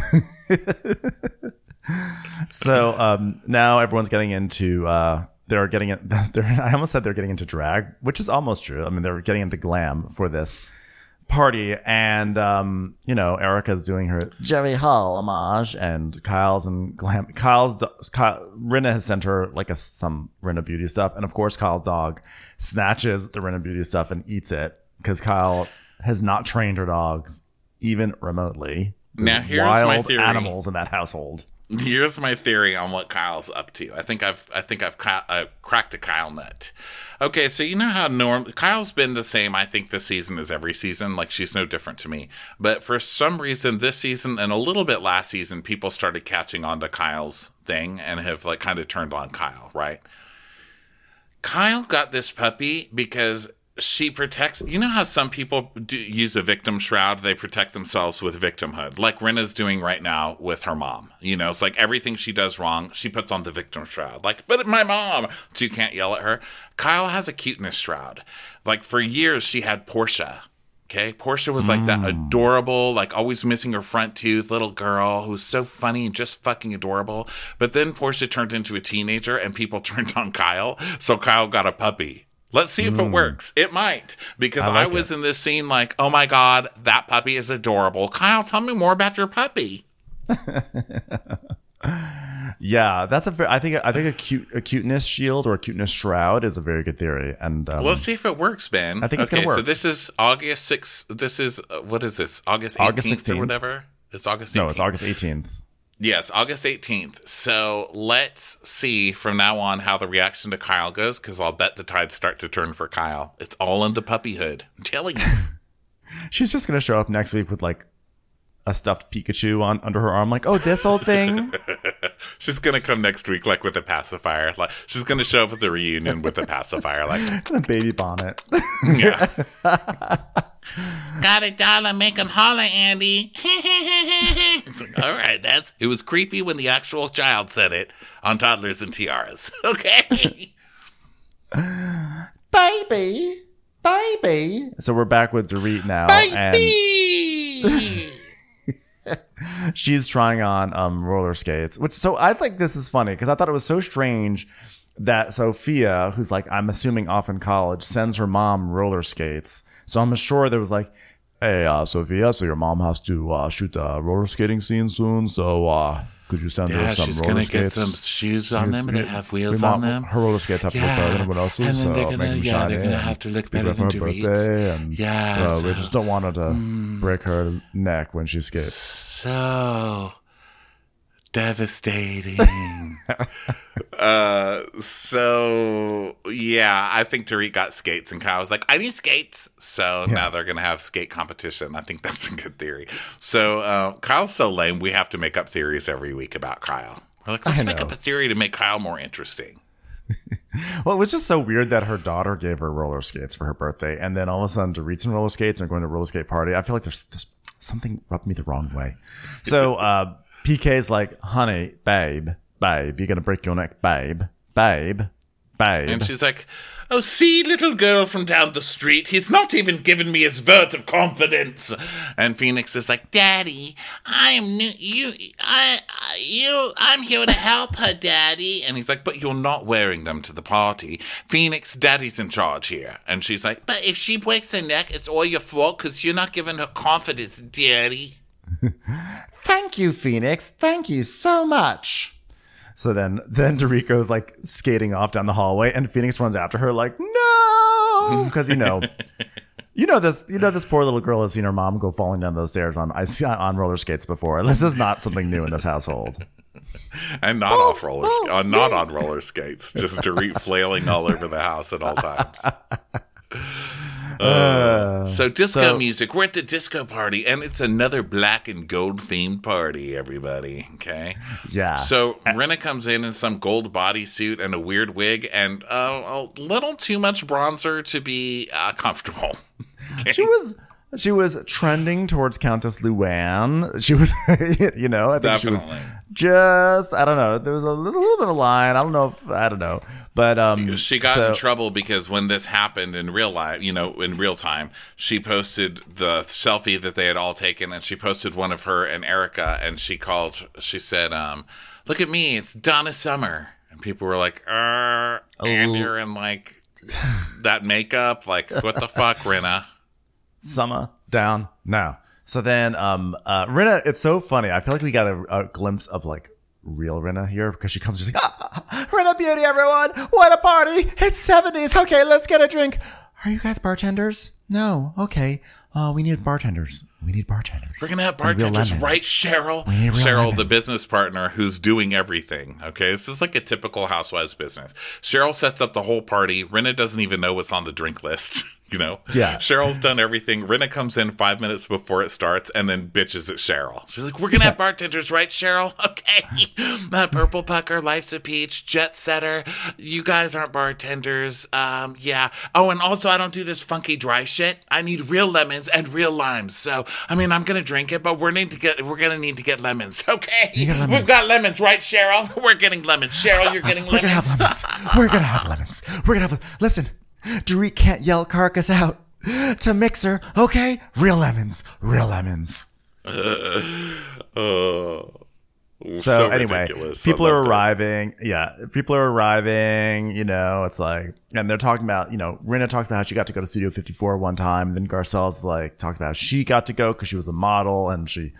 So um, now everyone's getting into uh, they're getting it. [laughs] They're, I almost said they're getting into drag, which is almost true. I mean, they're getting into glam for this party, and um, you know, Erika's doing her Jerry Hall homage, and Kyle's and glam. Kyle's Kyle, Rinna has sent her like a some Rinna beauty stuff, and of course, Kyle's dog snatches the Rinna beauty stuff and eats it because Kyle has not trained her dogs even remotely. Now, There's here's my wild theory. animals in that household. Here's my theory on what Kyle's up to. I think I've I think I've uh, cracked a Kyle nut. Okay, so you know how norm Kyle's been the same. I think this season is every season. Like she's no different to me. But for some reason, this season and a little bit last season, people started catching on to Kyle's thing and have like kind of turned on Kyle. Right? Kyle got this puppy because she protects. You know how some people do use a victim shroud? They protect themselves with victimhood, like Rinna's doing right now with her mom. You know, it's like everything she does wrong, she puts on the victim shroud. Like, but my mom, so you can't yell at her. Kyle has a cuteness shroud. Like for years, she had Portia. Okay, Portia was like that hmm. adorable, like always missing her front tooth little girl who was so funny and just fucking adorable. But then Portia turned into a teenager and people [laughs] turned on Kyle, so Kyle got a puppy. Let's see if it works. It might because I, I like was in this scene like, oh my god, that puppy is adorable. Kyle, tell me more about your puppy. [laughs] Yeah, that's a. Very, I think. I think a cute, a cuteness shield or a cuteness shroud is a very good theory. And um, Let's see if it works, Ben. I think it's okay, gonna work. So this is August sixth. This is uh, what is this? August August eighteenth or whatever. It's August. 18th. no, it's August eighteenth. Yes, August 18th. So let's see from now on how the reaction to Kyle goes, because I'll bet the tides start to turn for Kyle. It's all into puppyhood. I'm telling you. [laughs] She's just gonna show up next week with like a stuffed Pikachu on under her arm. Like, oh, this old thing. [laughs] she's gonna come next week like with a pacifier. Like she's gonna show up at the reunion with a pacifier. Like, [laughs] and a baby bonnet. yeah. Got a dollar, make 'em holler, Andy. [laughs] It's like, all right, that's it was creepy when the actual child said it on toddlers and tiaras. [laughs] Okay. baby, baby. So we're back with Dorit now, and [laughs] she's trying on um, roller skates. Which so I think this is funny because I thought it was so strange that Sophia, who's like I'm assuming off in college, sends her mom roller skates. So I'm sure there was like, hey, uh, Sophia, so your mom has to uh, shoot a roller skating scene soon. So uh, could you send her Yeah, some she's roller gonna skates? get some shoes on them that have wheels Your on them. Her roller skates have to look better than everyone else's. And then so they're gonna- make them yeah, shiny they're gonna and have to look better than her Dorit's. birthday. And Yeah, uh, so- Mm. just don't want her to break her neck when she skates. so devastating. [laughs] uh, so yeah, I think Dorit got skates, and Kyle was like, "I need skates." So now they're gonna have skate competition. I think that's a good theory. So uh, Kyle's so lame. We have to make up theories every week about Kyle. We're like, let's make up a theory to make Kyle more interesting. [laughs] Well, it was just so weird that her daughter gave her roller skates for her birthday, and then all of a sudden Dorit's in roller skates and they're going to a roller skate party. I feel like there's, there's something rubbed me the wrong way. So uh, PK's like, honey, babe, babe, you're going to break your neck, babe, babe, babe. And she's like, Oh, see, little girl from down the street. He's not even given me his vote of confidence. And Phoenix is like, Daddy, I'm new. You, I, you, I'm here to help her, Daddy. and he's like, But you're not wearing them to the party. Phoenix, daddy's in charge here. And she's like, But if she breaks her neck, it's all your fault because you're not giving her confidence, Daddy. Thank you, Phoenix. Thank you so much. So then, then Dorico's like skating off down the hallway, and Phoenix runs after her like, no, [laughs] because you know, you know this, you know this poor little girl has seen her mom go falling down those stairs on I see [laughs] on roller skates before. This is not something new in this household. and not off roller, sk- uh, not on roller skates, just Dorit flailing all over the house at all times. [laughs] Uh, so disco so- music. We're at the disco party, and it's another black and gold themed party. Everybody, okay? Yeah. So Rinna comes in in some gold bodysuit and a weird wig, and uh, a little too much bronzer to be uh, comfortable. [laughs] she was she was trending towards Countess Luann. She was, [laughs] you know, I think she was just I don't know. There was a little, little bit of a line. I don't know if I don't know, but um, She got so- in trouble because when this happened in real life, you know, in real time, she posted the selfie that they had all taken, and she posted one of her and Erika, and she called, she said, um, "Look at me, it's Donna Summer." And people were like, uh, and you're in like that makeup. Like, what the fuck, Rinna? Summer down now. So then, um, uh, Rinna, it's so funny. I feel like we got a, a glimpse of like real Rinna here because she comes just like, ah, Rinna Beauty, everyone. What a party. It's 70s. Okay, let's get a drink. Are you guys bartenders? No. Okay. Uh, we need bartenders. We need bartenders. We're gonna have bartenders, lemons. right, Cheryl? We need real Cheryl, the business partner who's doing everything. Okay, this is like a typical housewives business. Cheryl sets up the whole party. Rinna doesn't even know what's on the drink list. [laughs] You know, Yeah. [laughs] Cheryl's done everything. Rinna comes in five minutes before it starts and then bitches at Cheryl. She's like, "We're gonna have bartenders, right, Cheryl? [laughs] Okay, uh, Purple Pucker, Life's a Peach, Jet Setter. You guys aren't bartenders. Um, yeah. Oh, and also I don't do this funky dry shit. I need real lemons and real limes. So I mean, I'm gonna drink it, but we're need to get we're gonna need to get lemons. [laughs] Okay, lemons. we've got lemons, right, Cheryl? We're getting lemons. Cheryl, you're getting lemons. We're gonna have lemons. We're gonna have lemons. We're gonna have. Listen, Dorit can't yell carcass out to Mixer. Okay, real lemons. Real lemons. Oh, [laughs] So, anyway, ridiculous. People are loved it. arriving. Yeah, people are arriving. You know, it's like, and they're talking about, you know, Rinna talks about how she got to go to Studio 54 one time, and then Garcelle's like talks about how she got to go because she was a model and she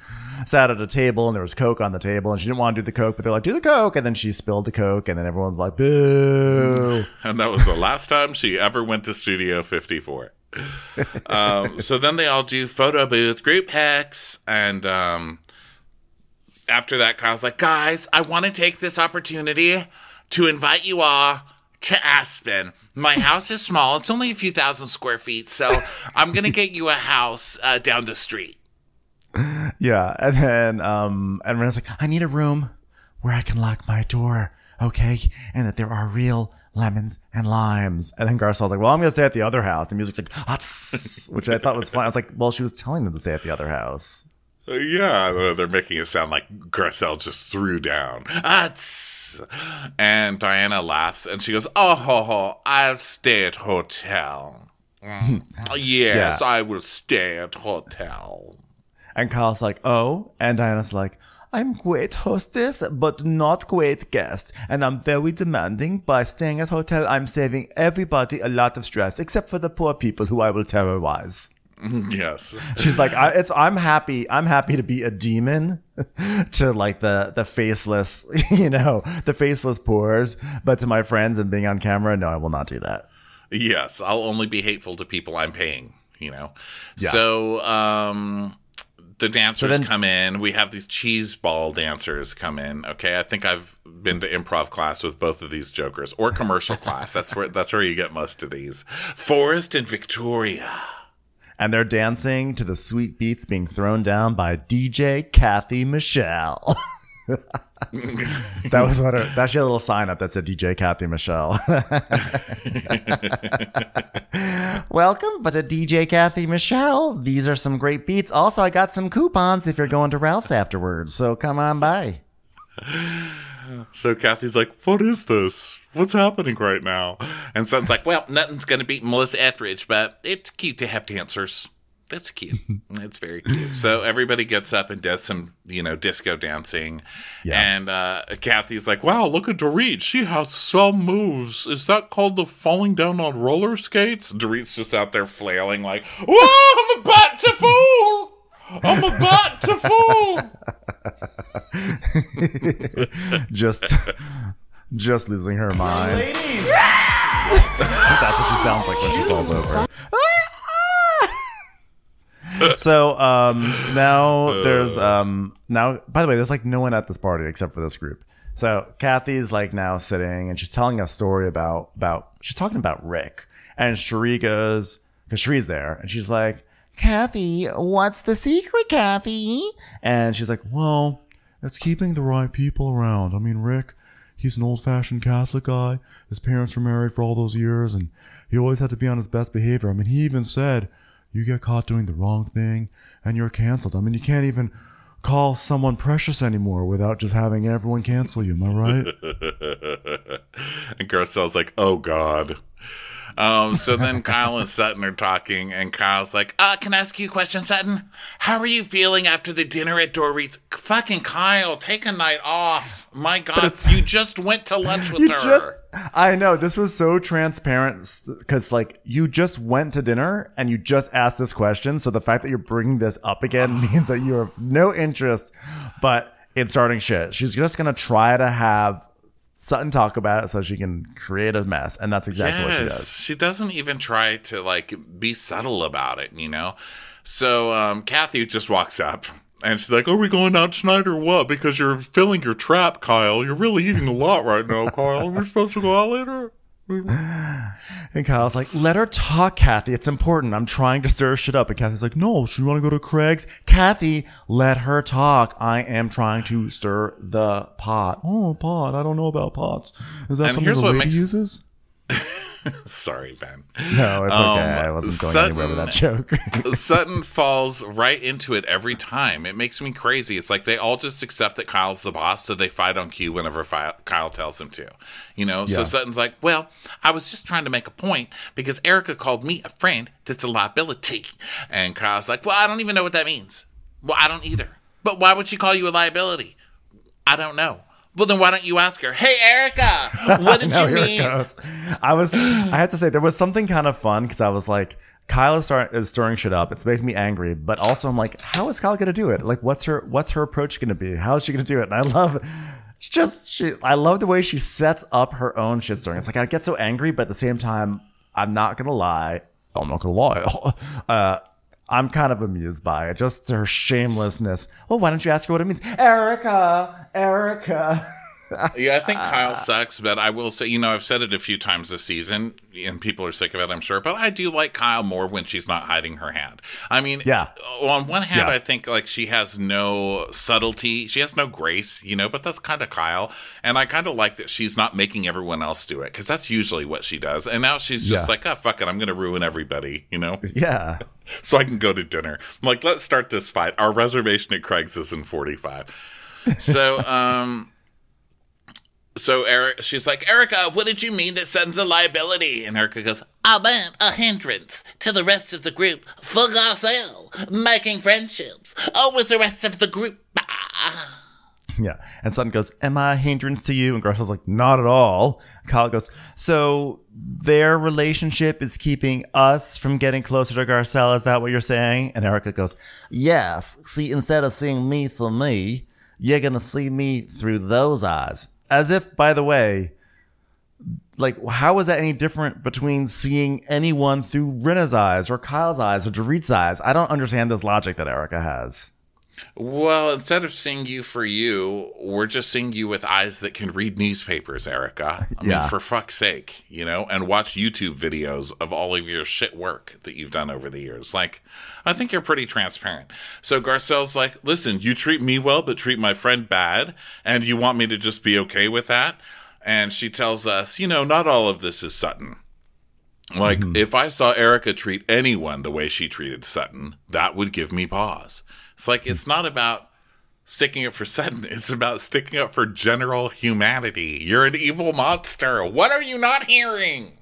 sat at a table and there was Coke on the table and she didn't want to do the Coke, but they're like, do the Coke, and then she spilled the Coke, and then everyone's like, boo. [laughs] and that was the last time she ever went to Studio 54. [laughs] um, so then they all do photo booth group hacks, and um, after that, Kyle's like, "Guys, I want to take this opportunity to invite you all to Aspen. My house is small; it's only a few thousand square feet, so I'm gonna get you a house uh, down the street." Yeah, and then um, and Rinna's like, I need a room where I can lock my door, okay, and that there are real lemons and limes. And then Garcelle's like, Well, I'm gonna stay at the other house. The music's like, which I thought was fun. I was like, Well, she was telling them to stay at the other house. Yeah, they're- making it sound like Garcelle just threw down. Tss. and Diana laughs and she goes, "Oh, ho, ho, I'll stay at hotel. [laughs] Mm. yes, Yeah. I will stay at hotel." And Kyle's like, Oh, and Diana's like. I'm great hostess, but not great guest. And I'm very demanding. By staying at hotel, I'm saving everybody a lot of stress, except for the poor people who I will terrorize. [laughs] Yes, She's like, I, it's. I'm happy. I'm happy to be a demon [laughs] to like the the faceless, [laughs] you know, the faceless poors. But to my friends and being on camera, no, I will not do that. yes, I'll only be hateful to people I'm paying. You know, Yeah. so um. The dancers then- come in. We have these cheese ball dancers come in. Okay, I think I've been to improv class with both of these jokers, or commercial class. That's where that's where you get most of these. Forest and Victoria. And they're dancing to the sweet beats being thrown down by DJ Kathy Michelle. [laughs] that was what her. That she had a little sign up that said DJ Kathy Michelle. [laughs] Welcome, but a DJ Kathy Michelle. These are some great beats. Also, I got some coupons if you're going to Ralph's afterwards. So come on by. So Kathy's like, "What is this? What's happening right now?" And Sutton's like, "Well, nothing's gonna beat Melissa Etheridge, but it's cute to have dancers. That's cute. it's very cute." So everybody gets up and does some, you know, disco dancing. Yeah. And uh, Kathy's like, "Wow, look at Dorit. She has some moves. Is that called the falling down on roller skates?" Dorit's just out there flailing like, "Whoa, I'm about to fall." I'm about to fall. [laughs] just just losing her mind. [laughs] That's what she sounds like when she falls over. [laughs] so um now there's um now by the way there's like no one at this party except for this group. So kathy's like now sitting and she's telling a story about about she's talking about rick. And Cherie goes because Cherie's there and she's like kathy what's the secret kathy? And she's like well it's keeping the right people around. I mean rick He's an old fashioned Catholic guy. His parents were married for all those years, and he always had to be on his best behavior. I mean, he even said, You get caught doing the wrong thing, and you're canceled. I mean, you can't even call someone precious anymore without just having everyone cancel you. Am I right? [laughs] and Garcelle's like, "Oh God." Um, so then Kyle and Sutton are talking, and Kyle's like, uh, can I ask you a question, Sutton? How are you feeling after the dinner at Dorit's? Fucking Kyle, take a night off. My God, you just went to lunch [laughs] with You her. just, I know this was so transparent because, like, you just went to dinner and you just asked this question. So the fact that you're bringing this up again [laughs] means that you have no interest, but in starting shit. She's just gonna try to have Sutton talk about it so she can create a mess, and that's exactly what she does. She doesn't even try to like be subtle about it, you know. So um, Kathy just walks up and she's like, "Are we going out tonight or what? Because you're filling your trap, Kyle. You're really eating a lot right now, Kyle. We're supposed to go out later." [laughs] And Kyle's like, let her talk, Kathy. It's important. I'm trying to stir shit up. And Kathy's like, no, she want to go to Craig's. Kathy, let her talk. I am trying to stir the pot. Oh, pot. I don't know about pots. Is that And something the what lady makes- uses? [laughs] [laughs] Sorry, Ben. No, it's okay. Um, I wasn't going anywhere with that joke. [laughs] Sutton falls right into it every time. It makes me crazy. It's like they all just accept that Kyle's the boss, so they fight on cue whenever Kyle tells them to. You know, so Sutton's like, "Well, I was just trying to make a point because Erika called me a friend that's a liability," and Kyle's like, "Well, I don't even know what that means. Well, I don't either. But why would she call you a liability? I don't know." Well, then why don't you ask her? Hey, Erika, [laughs] what did no, you mean? I was, I have to say, there was something kind of fun because I was like, Kyle is, start, is stirring shit up. It's making me angry, but also I'm like, how is Kyle gonna do it? Like, what's her, what's her approach gonna be? How is she gonna do it? And I love, just she, I love the way she sets up her own shit stirring. It's like I get so angry, but at the same time, I'm not gonna lie. I'm not gonna lie. [laughs] uh, I'm kind of amused by it. Just her shamelessness. Well, why don't you ask her what it means? Erika, Erika. [laughs] Yeah, I think Kyle sucks, but I will say, you know, I've said it a few times this season, and people are sick of it, I'm sure, but I do like Kyle more when she's not hiding her hand. I mean, Yeah. on one hand, Yeah. I think like she has no subtlety, she has no grace, you know, but that's kind of Kyle. And I kind of like that she's not making everyone else do it, because that's usually what she does. And now she's just Yeah. like, oh, fuck it, I'm going to ruin everybody, you know? [laughs] Yeah. [laughs] so I can go to dinner. I'm like, let's start this fight. Our reservation at Craig's is in 45. So, um, so Eric, she's like, Erika, what did you mean that Sutton's a liability? And Erika goes, I meant a hindrance to the rest of the group for Garcelle, making friendships oh, with the rest of the group. Ah. [laughs] Yeah. And Sutton goes, Am I a hindrance to you? And Garcelle's like, Not at all. Kyle goes, So their relationship is keeping us from getting closer to Garcelle. Is that what you're saying? And Erika goes, Yes. See, instead of seeing me through me, you're going to see me through those eyes. As if, by the way, like, how is that any different between seeing anyone through Rinna's eyes or Kyle's eyes or Dorit's eyes? I don't understand this logic that Erika has. Well, instead of seeing you for you, we're just seeing you with eyes that can read newspapers, Erika. I Yeah. mean, for fuck's sake, you know, and watch YouTube videos of all of your shit work that you've done over the years. Like, I think you're pretty transparent. So Garcelle's like, listen, you treat me well, but treat my friend bad, and you want me to just be okay with that? And she tells us, you know, not all of this is Sutton. Like, mm-hmm. if I saw Erika treat anyone the way she treated Sutton, that would give me pause. It's like, it's not about sticking up for Sutton, [laughs] it's about sticking up for general humanity. You're an evil monster. What are you not hearing?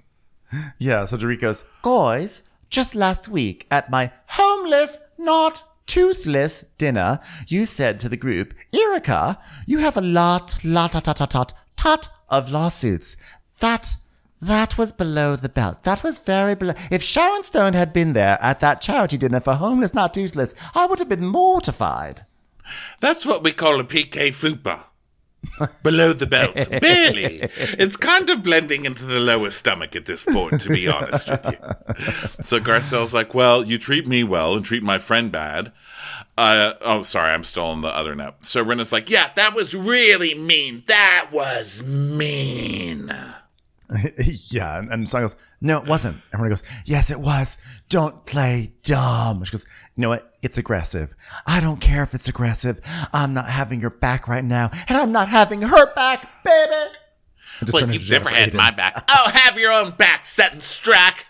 Yeah, so Dorit goes, Guys, just last week at my homeless, not toothless dinner, you said to the group, Erika, you have a lot, lot, lot, lot, lot, tot of lawsuits. That, that was below the belt. That was very below. If Sharon Stone had been there at that charity dinner for homeless, not toothless, I would have been mortified. That's what we call a PK fupa. Below the belt. [laughs] Barely. It's kind of blending into the lower stomach at this point, to be honest with you. So Garcelle's like, Well, you treat me well and treat my friend bad. Uh, oh, sorry, I'm still on the other note. So Rinna's like, Yeah, That was really mean. That was mean. [laughs] yeah, and, and Song goes, No, it wasn't. And Renee goes, Yes, it was. Don't play dumb. She goes, You know what? It's aggressive. I don't care if it's aggressive. I'm not having your back right now, and I'm not having her back, baby. And just Well, you've never had Aiden. my back. [laughs] Oh, have your own back, Sutton Stracke.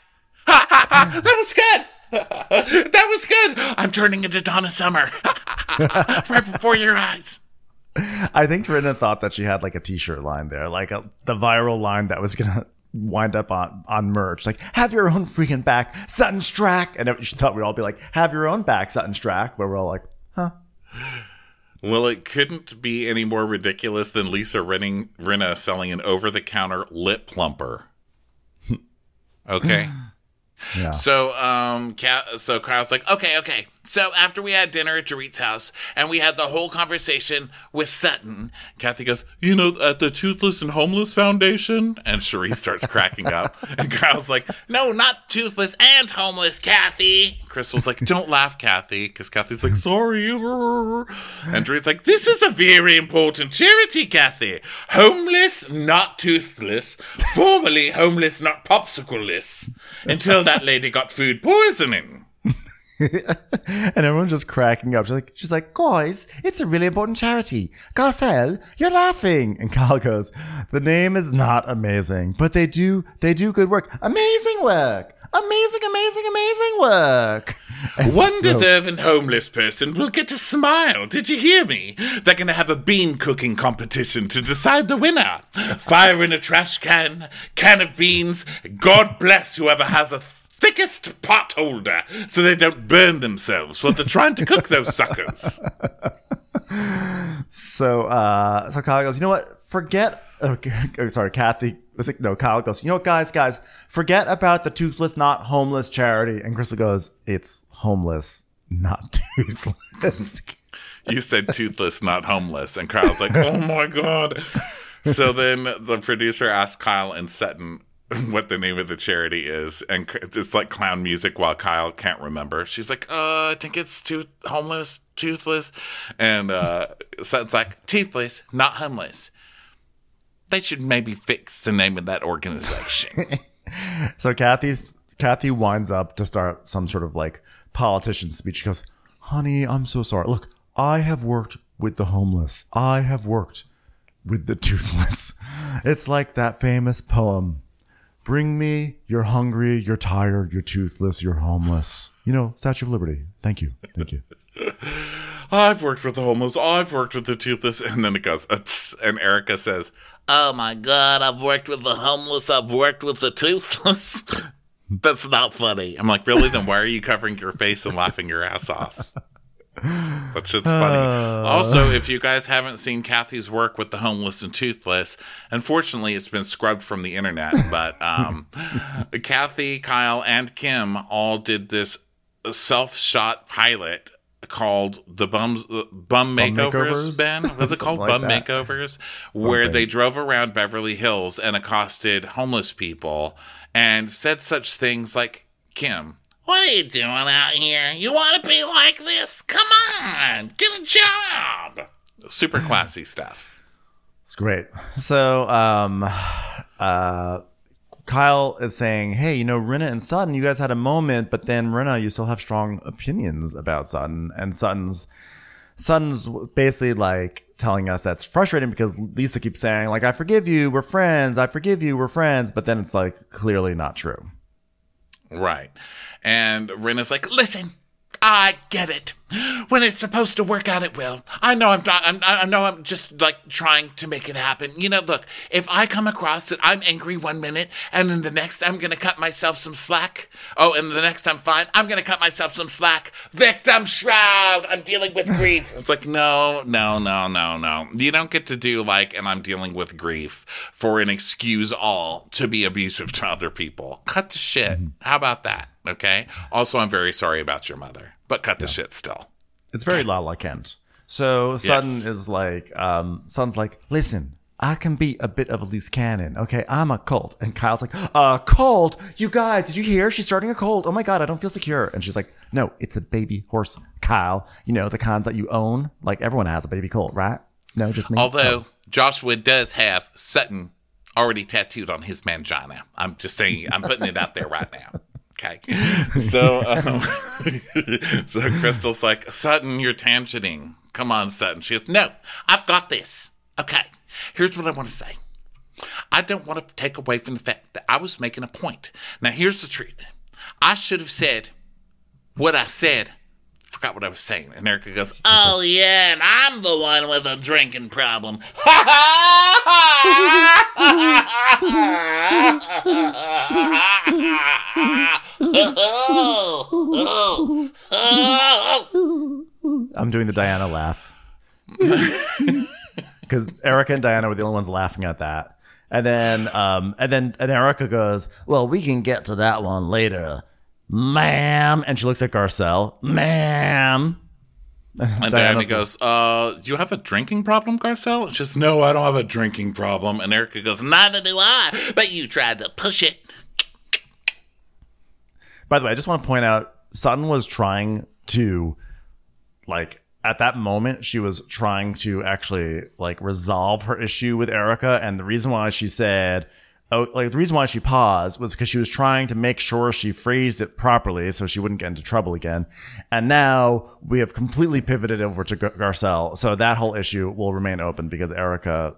Ha ha ha! That was good. [laughs] that was good. I'm turning into Donna Summer right before your eyes. I think Rinna thought that she had like a t-shirt line there, like a, the viral line that was gonna [laughs] wind up on on merch. Like, have your own freaking back, Sutton Stracke. And she thought we'd all be like, have your own back, Sutton Stracke. But we're all like, huh? Well, it couldn't be any more ridiculous than Lisa Renning, Rinna selling an over the counter lip plumper. [laughs] Okay. Yeah. So, um, Kat, so Kyle's like, okay, okay. So after we had dinner at Dorit's house and we had the whole conversation with Sutton, Kathy goes, you know, at the Toothless and Homeless Foundation, and Cherie starts cracking up, [laughs] and Kyle's like, No, not toothless and homeless, Kathy. Crystal's like, don't laugh, Kathy, because Kathy's like, sorry. And Dorit's like, this is a very important charity, Kathy. Homeless, not toothless. Formerly homeless, not popsicleless. Until that lady got food poisoning. [laughs] and everyone's just cracking up. She's like, she's like, guys, it's a really important charity. Garcelle, you're laughing. And Kyle goes, the name is not amazing, but they do, they do good work. Amazing work. Amazing, amazing, amazing work. [laughs] And One so- deserving homeless person will get a smile. Did you hear me? They're going to have a bean cooking competition to decide the winner. Fire in a trash can, can of beans. God bless whoever has a thickest pot holder so they don't burn themselves while they're trying to cook those suckers. So, uh, so Kyle goes, you know what? Forget. [laughs] Okay, oh, sorry, Kathy. It, no, Kyle goes, you know what, guys, guys, forget about the toothless, not homeless charity. And Crystal goes, it's homeless, not [laughs] toothless. You said toothless, not homeless. And Kyle's like, oh my God. So then the producer asked Kyle and Sutton [laughs] what the name of the charity is. And it's like clown music while Kyle can't remember. She's like, uh, I think it's tooth homeless, toothless. And uh, [laughs] Sutton's like, toothless, not homeless. They should maybe fix the name of that organization. [laughs] So Kathy's Kathy winds up to start some sort of like politician speech. She goes, "Honey, I'm so sorry. Look, I have worked with the homeless. I have worked with the toothless. It's like that famous poem. Bring me, you're hungry, you're tired, you're toothless, you're homeless. You know, Statue of Liberty. Thank you. Thank you. [laughs] I've worked with the homeless. I've worked with the toothless. And then it goes, [laughs] and Erika says, Oh my god, I've worked with the homeless, I've worked with the toothless. [laughs] That's not funny. I'm like, really? Then why are you covering your face and laughing your ass off? That shit's funny. also, if you guys haven't seen Kathy's work with the homeless and toothless, unfortunately, it's been scrubbed from the internet. But um, [laughs] Kathy, Kyle, and Kim all did this self-shot pilot called the bums uh, bum makeovers, makeovers? ben was it [laughs] called Something bum that. makeovers where they drove around beverly hills and accosted homeless people and said such things like kim What are you doing out here? You want to be like this? Come on, get a job. super classy stuff It's great. So, um, uh, Kyle is saying, "Hey, you know, Rinna and Sutton, you guys had a moment, but then Rinna, you still have strong opinions about Sutton, and Sutton's Sutton's basically like telling us that's frustrating because Lisa keeps saying like, I forgive you, we're friends, I forgive you, we're friends, but then it's like clearly not true. Right. And Rinna's like, listen, I get it. When it's supposed to work out, it will. I know I'm not, I'm, I know I'm just like trying to make it happen. You know, look, if I come across that I'm angry one minute and then the next I'm going to cut myself some slack. Oh, and the next I'm fine, I'm going to cut myself some slack. Victim shroud. I'm dealing with grief. [laughs] It's like, no, no, no, no, no. You don't get to do like, and I'm dealing with grief for an excuse all to be abusive to other people. Cut the shit. Mm-hmm. How about that? Okay. Also, I'm very sorry about your mother, but cut the shit still. It's very Lala Kent. So Sutton is like, um, Sutton's like, listen, I can be a bit of a loose cannon. Okay, I'm a cult. And Kyle's like, a cult? You guys, did you hear? She's starting a cult. Oh my god, I don't feel secure. And she's like, no, it's a baby horse, Kyle. You know the kinds that you own. Like everyone has a baby cult, right? No, just me. Although Joshua does have Sutton already tattooed on his mangina. I'm just saying, I'm putting it out there right now. Okay. So, um, [laughs] so Crystal's like, Sutton, you're tangenting. Come on, Sutton. She goes, No, I've got this. Okay. Here's what I want to say. I don't want to take away from the fact that I was making a point. Now, here's the truth. I should have said what I said forgot what I was saying. And Erika goes, Oh, yeah, and I'm the one with a drinking problem. [laughs] [laughs] [laughs] I'm doing the Diana laugh. [laughs] Because Erika and Diana were the only ones laughing at that. And then um and then and Erika goes, Well, we can get to that one later. Ma'am. And she looks at Garcelle. Ma'am. and [laughs] Diana goes, uh, you have a drinking problem, Garcelle? She says, no, I don't have a drinking problem. And Erika goes, Neither do I, but you tried to push it. By the way, I just want to point out Sutton was trying to like at that moment she was trying to actually like resolve her issue with Erika and the reason why she said oh like the reason why she paused was because she was trying to make sure she phrased it properly so she wouldn't get into trouble again. And now we have completely pivoted over to Gar- Garcelle. So that whole issue will remain open because Erika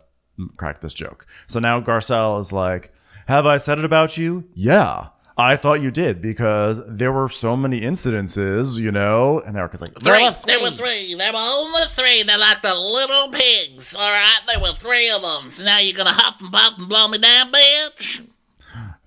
cracked this joke. So now Garcelle is like, Have I said it about you? Yeah. I thought you did because there were so many incidences, you know. And Erika's like, there Three. There were three. There were only three. They're like the little pigs, all right? There were three of them. So now you're going to hop and pop and blow me down, bitch?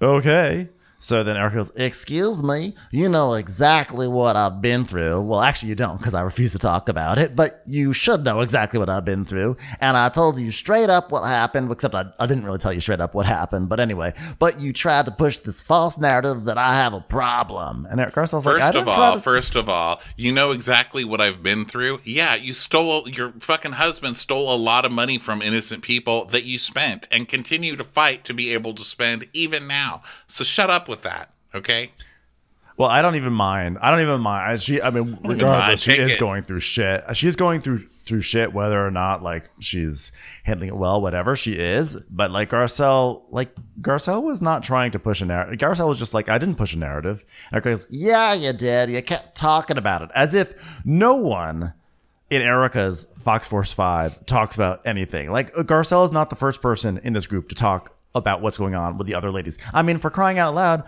okay. So then Eric goes, Excuse me, you know exactly what I've been through. Well, actually, you don't because I refuse to talk about it, but you should know exactly what I've been through. And I told you straight up what happened, except I, I didn't really tell you straight up what happened. But anyway, but you tried to push this false narrative that I have a problem. And Eric Garcelle's like, I First of all, to- first of all, you know exactly what I've been through. Yeah, you stole your fucking husband stole a lot of money from innocent people that you spent and continue to fight to be able to spend even now. So shut up with that, okay? Well, I don't even mind. I don't even mind. She, I mean, regardless, she is it. going through shit. She is going through through shit, whether or not like she's handling it well, whatever she is. But like Garcelle, like Garcelle was not trying to push a narrative. Garcelle was just like, I didn't push a narrative. And Erika goes, Yeah, you did. You kept talking about it as if no one in Erika's Fox Force 5 talks about anything. Like Garcelle is not the first person in this group to talk about what's going on with the other ladies. I mean, for crying out loud,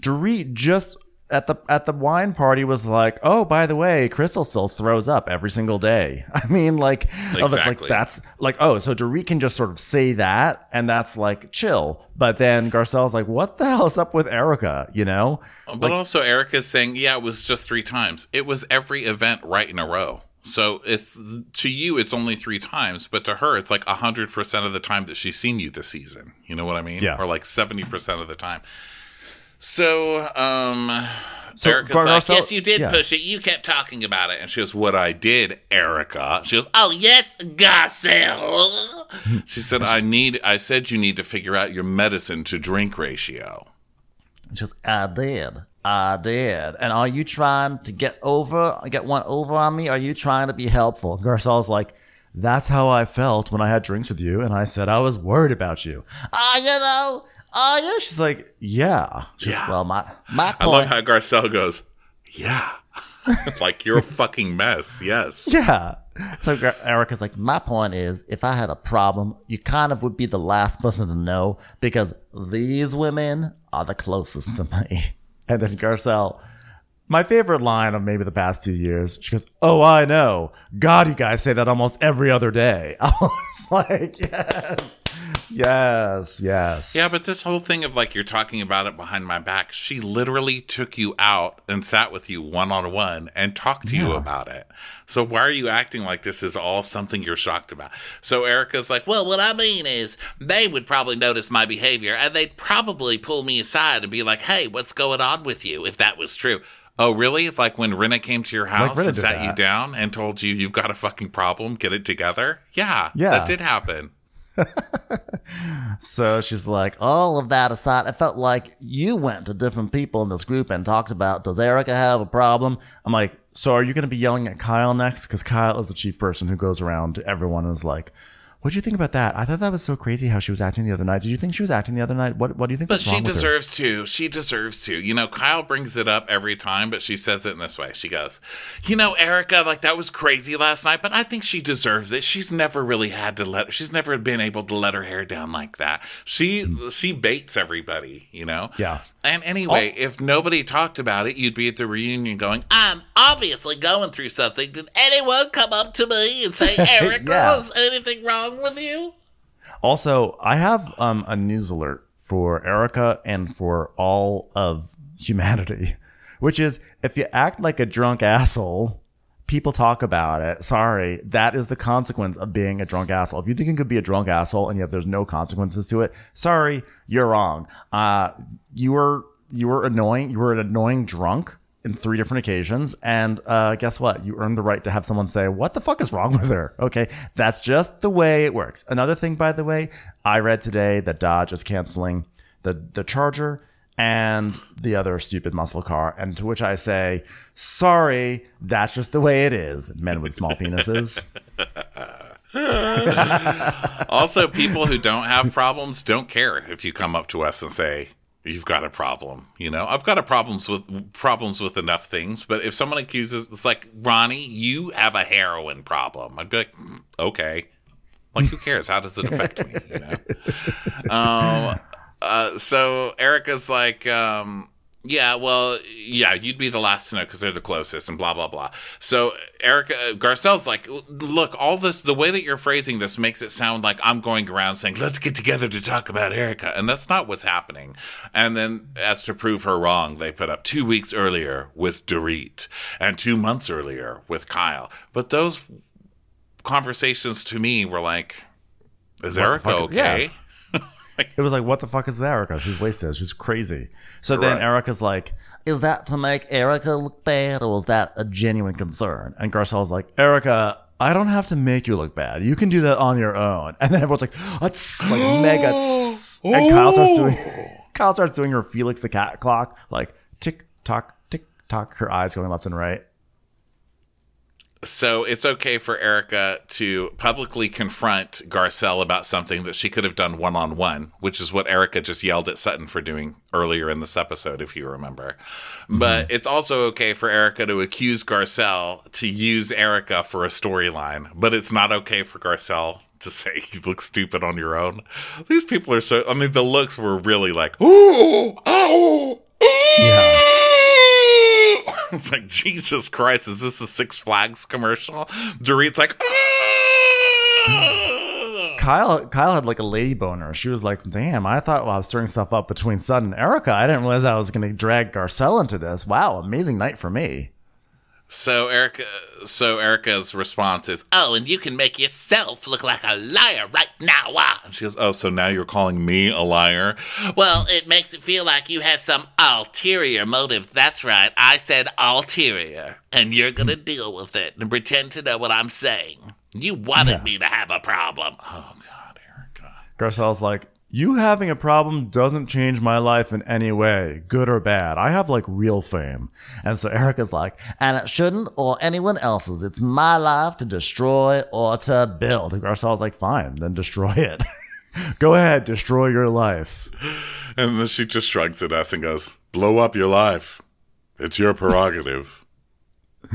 Dorit just at the at the wine party was like, "Oh, by the way, Crystal still throws up every single day." [laughs] I mean, like, oh, that's like that's like, oh, so Dorit can just sort of say that, and that's like chill. But then Garcelle's like, "What the hell is up with Erika?" You know? But also, Erika's saying, yeah, it was just three times. It was every event right in a row. So it's to you, it's only three times, but to her, it's like a hundred percent of the time that she's seen you this season. You know what I mean? Yeah. Or like seventy percent of the time. So, um, So Erika's Gar- like, Yes, you did yeah. push it. You kept talking about it. and she goes, "What I did, Erika." She goes, Oh, yes, Garcelle. [laughs] "She said I need. I said you need to figure out your medicine to drink ratio." Just I did. I did. And are you trying to get over, get one over on me? Are you trying to be helpful? Garcelle's like, that's how I felt when I had drinks with you, and I said I was worried about you. Are you though? Ah, are you? She's like, yeah. She's Yeah. well, my my I love how Garcelle goes, "Yeah." [laughs] [laughs] like you're a fucking mess. Yes. yeah. So Erika's like, my point is, if I had a problem, you kind of would be the last person to know because these women are the closest to me. And then Garcelle, my favorite line of maybe the past two years, she goes, "Oh, I know. God, you guys say that almost every other day." [laughs] I was like, "Yes, yes, yes." Yeah, but this whole thing of like you're talking about it behind my back, she literally took you out and sat with you one on one and talked to you about it. So why are you acting like this is all something you're shocked about? So Erika's like, well, Well, what I mean is, they would probably notice my behavior and they'd probably pull me aside and be like, hey, what's going on with you, if that was true. Oh really? Like when Rinna came to your house Rinna and sat you down and told you you've got a fucking problem, get it together? Yeah, Yeah. that did happen. [laughs] So she's like, all of that aside, I felt like you went to different people in this group and talked about, does Erika have a problem? I'm like, so are you going to be yelling at Kyle next? Because Kyle is the chief person who goes around to everyone and is like, what do you think about that? I thought that was so crazy how she was acting the other night. Did you think she was acting the other night? What What do you think But she wrong with her? deserves to. She deserves to. You know, Kyle brings it up every time, but she says it in this way. She goes, You know, Erika, like that was crazy last night, but I think she deserves it. She's never really had to let she's never been able to let her hair down like that. She mm. she baits everybody, you know? Yeah. And anyway, Also- if nobody talked about it, you'd be at the reunion going, I'm obviously going through something. Did anyone come up to me and say, Erika, [laughs] Yeah. is anything wrong with you? Also, I have um, a news alert for Erika and for all of humanity, [laughs] which is if you act like a drunk asshole, people talk about it. Sorry, that is the consequence of being a drunk asshole. If you think you could be a drunk asshole and yet there's no consequences to it, sorry, you're wrong. Uh, you were you were annoying. You were an annoying drunk in three different occasions, and uh, guess what? You earned the right to have someone say, "What the fuck is wrong with her?" Okay, that's just the way it works. Another thing, by the way, I read today that Dodge is canceling the the Charger and the other stupid muscle car, and to which I say, "Sorry, that's just the way it is." Men with small penises. [laughs] Also, people who don't have problems don't care if you come up to us and say you've got a problem. You know, I've got a problems with problems with enough things, but if someone accuses, it's like Ronnie, you have a heroin problem. I'd be like, "Mm, okay, like who cares? How does it affect me? You know. [laughs] Um. Uh. So Erika's like, um. Yeah, well, yeah, you'd be the last to know because they're the closest, and blah blah blah. So Erika Garcelle's like, look, all this, the way that you're phrasing this makes it sound like I'm going around saying, let's get together to talk about Erika, and that's not what's happening. And then, as to prove her wrong, they put up two weeks earlier with Dorit and two months earlier with Kyle. But those conversations to me were like, is the Erika fuck- yeah. It was like, what the fuck is Erika? She's wasted. She's crazy. So then Erika's like, is that to make Erika look bad or is that a genuine concern? And Garcelle's like, Erika, I don't have to make you look bad. You can do that on your own. And then everyone's like, that's like [gasps] mega. tss. And oh. Kyle starts doing, [laughs] Kyle starts doing her Felix the cat clock, like tick tock, tick tock, her eyes going left and right. So it's okay for Erika to publicly confront Garcelle about something that she could have done one on one, which is what Erika just yelled at Sutton for doing earlier in this episode, if you remember. Mm-hmm. But it's also okay for Erika to accuse Garcelle to use Erika for a storyline, but it's not okay for Garcelle to say you look stupid on your own. These people are so, I mean, the looks were really like, ooh, oh, Yeah. [laughs] it's like Jesus Christ, is this a Six Flags commercial? Dorit's like, "Ah!" [laughs] Kyle, Kyle had like a lady boner. She was like, "Damn, I thought well, I was stirring stuff up between Sutton and Erika. I didn't realize I was going to drag Garcelle into this. Wow, amazing night for me." So Erika, so Erika's response is, Oh, and you can make yourself look like a liar right now. Ah. she goes, "Oh, so now you're calling me a liar?" Well, it makes it feel like you had some ulterior motive. That's right. I said ulterior. And you're going to deal with it and pretend to know what I'm saying. You wanted me to have a problem. Oh God, Erika. Garcelle's like, "You having a problem doesn't change my life in any way, good or bad. I have like real fame." And so Erika's like, "And it shouldn't or anyone else's. It's my life to destroy or to build." And Garcelle's like, "Fine, then destroy it. [laughs] Go ahead, destroy your life." And then she just shrugs at us and goes, "Blow up your life. It's your prerogative." [laughs]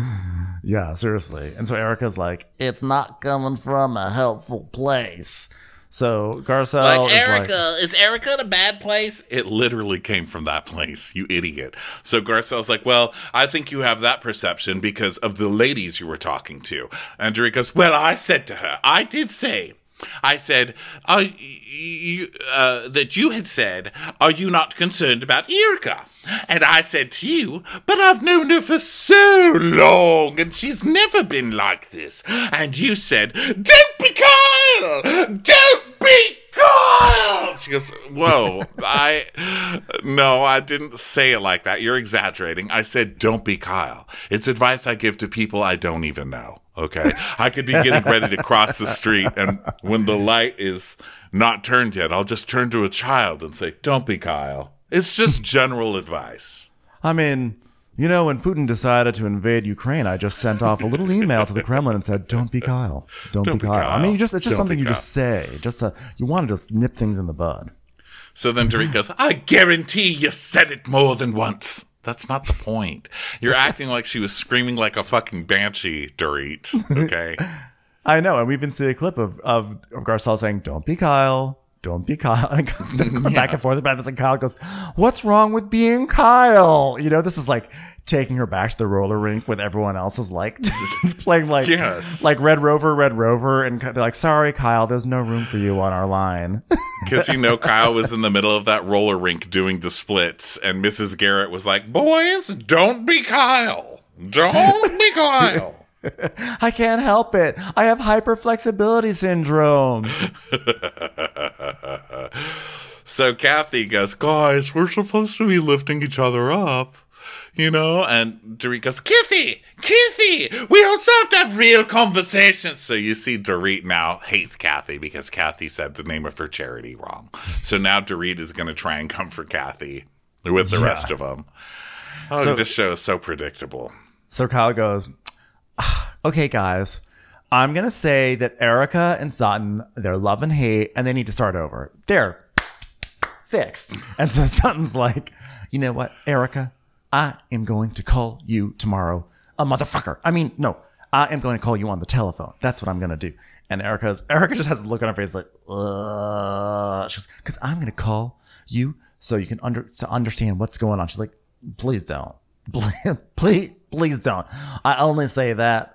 Yeah, seriously. And so Erika's like, it's not coming from a helpful place. So Garcelle Like, is Erika, like, is Erika in a bad place? It literally came from that place, you idiot. So Garcelle's like, Well, I think you have that perception because of the ladies you were talking to. And Dorit goes, Well, I said to her, I did say, I said, are you, uh, that you had said, Are you not concerned about Erika? And I said to you, But I've known her for so long and she's never been like this. And you said, Don't be Kyle! Don't be Kyle! She goes, Whoa, I, no, I didn't say it like that. You're exaggerating. I said, Don't be Kyle. It's advice I give to people I don't even know. Okay. I could be getting ready to cross the street, and when the light is not turned yet, I'll just turn to a child and say, Don't be Kyle. It's just [laughs] general advice. I mean, you know, when Putin decided to invade Ukraine, I just sent off a little email to the Kremlin and said, "Don't be Kyle. Don't, Don't be be Kyle." I mean, you just it's just Don't something you just say, just to you want to just nip things in the bud. So then Dorit goes, I guarantee you said it more than once. That's not the point. You're acting like she was screaming like a fucking banshee, Dorit. Okay. [laughs] I know, and we've even see a clip of of, of Garcelle saying, "Don't be Kyle. Don't be Kyle. [laughs] [laughs] Back and forth about this, and Kyle goes, "What's wrong with being Kyle?" You know, this is like taking her back to the roller rink when everyone else is like [laughs] playing like Yes. like Red Rover, Red Rover, and they're like, "Sorry, Kyle, there's no room for you on our line." Because you know Kyle was in the middle of that roller rink doing the splits, and Mrs. Garrett was like, "Boys, don't be Kyle. Don't be Kyle." I can't help it. I have hyperflexibility syndrome. So Kathy goes, "Guys, we're supposed to be lifting each other up." You know, and Dorit goes, Kathy, Kathy, we also have to have real conversations. So you see, Dorit now hates Kathy because Kathy said the name of her charity wrong. So now Dorit is going to try and comfort Kathy with the Yeah. rest of them. Oh, So- this show is so predictable. So Kyle goes, "Ah, okay, guys, I'm going to say that Erika and Sutton, they're love and hate, and they need to start over. They're fixed. And so [laughs] Sutton's like, you know what, Erika, I am going to call you tomorrow a motherfucker. I mean, no, I am going to call you on the telephone. That's what I'm going to do. And Erika's, Erika just has a look on her face like, uh, she's because I'm going to call you so you can under, to understand what's going on. She's like, please don't. [laughs] Please, please don't. I only say that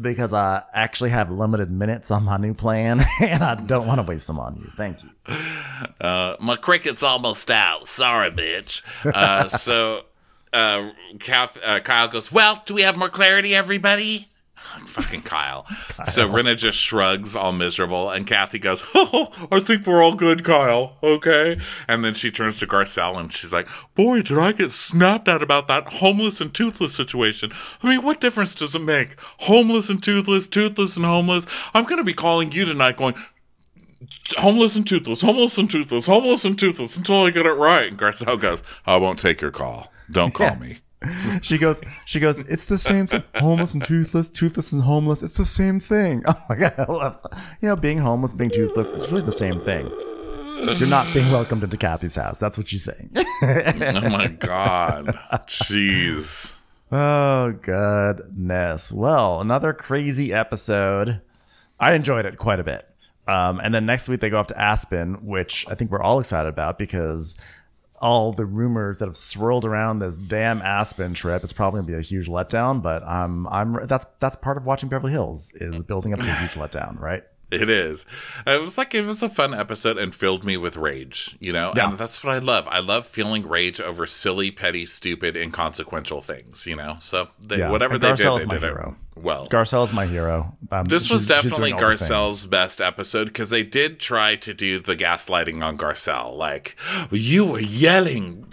because I actually have limited minutes on my new plan [laughs] and I don't want to waste them on you. Thank you. [laughs] Uh, my cricket's almost out. Sorry, bitch. Uh, so uh, Kath, uh, Kyle goes, Well, do we have more clarity, everybody? [laughs] Fucking Kyle. So Rinna just shrugs, all miserable, and Kathy goes, [laughs] "Oh, I think we're all good, Kyle. Okay." And then she turns to Garcelle and she's like, "Boy, did I get snapped at about that homeless and toothless situation? I mean, what difference does it make? Homeless and toothless, toothless and homeless. I'm gonna be calling you tonight, going." Homeless and toothless, homeless and toothless, homeless and toothless until I get it right. And Garcelle goes, I won't take your call. Don't call me. [laughs] She goes, she goes, it's the same thing. Homeless and toothless, toothless and homeless. It's the same thing. Oh my God. I love that. You know, being homeless, being toothless, it's really the same thing. You're not being welcomed into Kathy's house. That's what she's saying. [laughs] Oh my God. Jeez. Oh, goodness. Well, another crazy episode. I enjoyed it quite a bit. Um, and then next week they go off to Aspen, which I think we're all excited about because all the rumors that have swirled around this damn Aspen trip, it's probably gonna be a huge letdown. But I'm, I'm that's that's part of watching Beverly Hills is building up to a huge [laughs] letdown, right? It is. It was like it was a fun episode and filled me with rage, you know? Yeah. And that's what I love. I love feeling rage over silly, petty, stupid, inconsequential things, you know? So they, Yeah. whatever And they did, my they did hero. it well. Garcelle's my hero. Um, this was she's- she's definitely doing all the things. Garcelle's best episode because they did try to do the gaslighting on Garcelle. Like, you were yelling,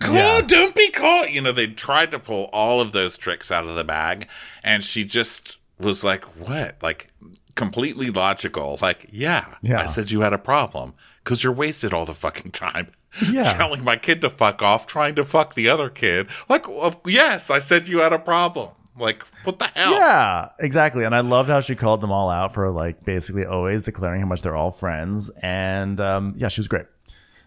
"Caught, Yeah. don't be caught. You know, they tried to pull all of those tricks out of the bag, and she just was like, what? Like, completely logical. Like, yeah, Yeah. I said you had a problem because you're wasted all the fucking time. [laughs] Yeah. Telling my kid to fuck off, trying to fuck the other kid. Like, yes, I said you had a problem. Like, what the hell? Yeah, exactly. And I loved how she called them all out for like basically always declaring how much they're all friends. And um, yeah, she was great.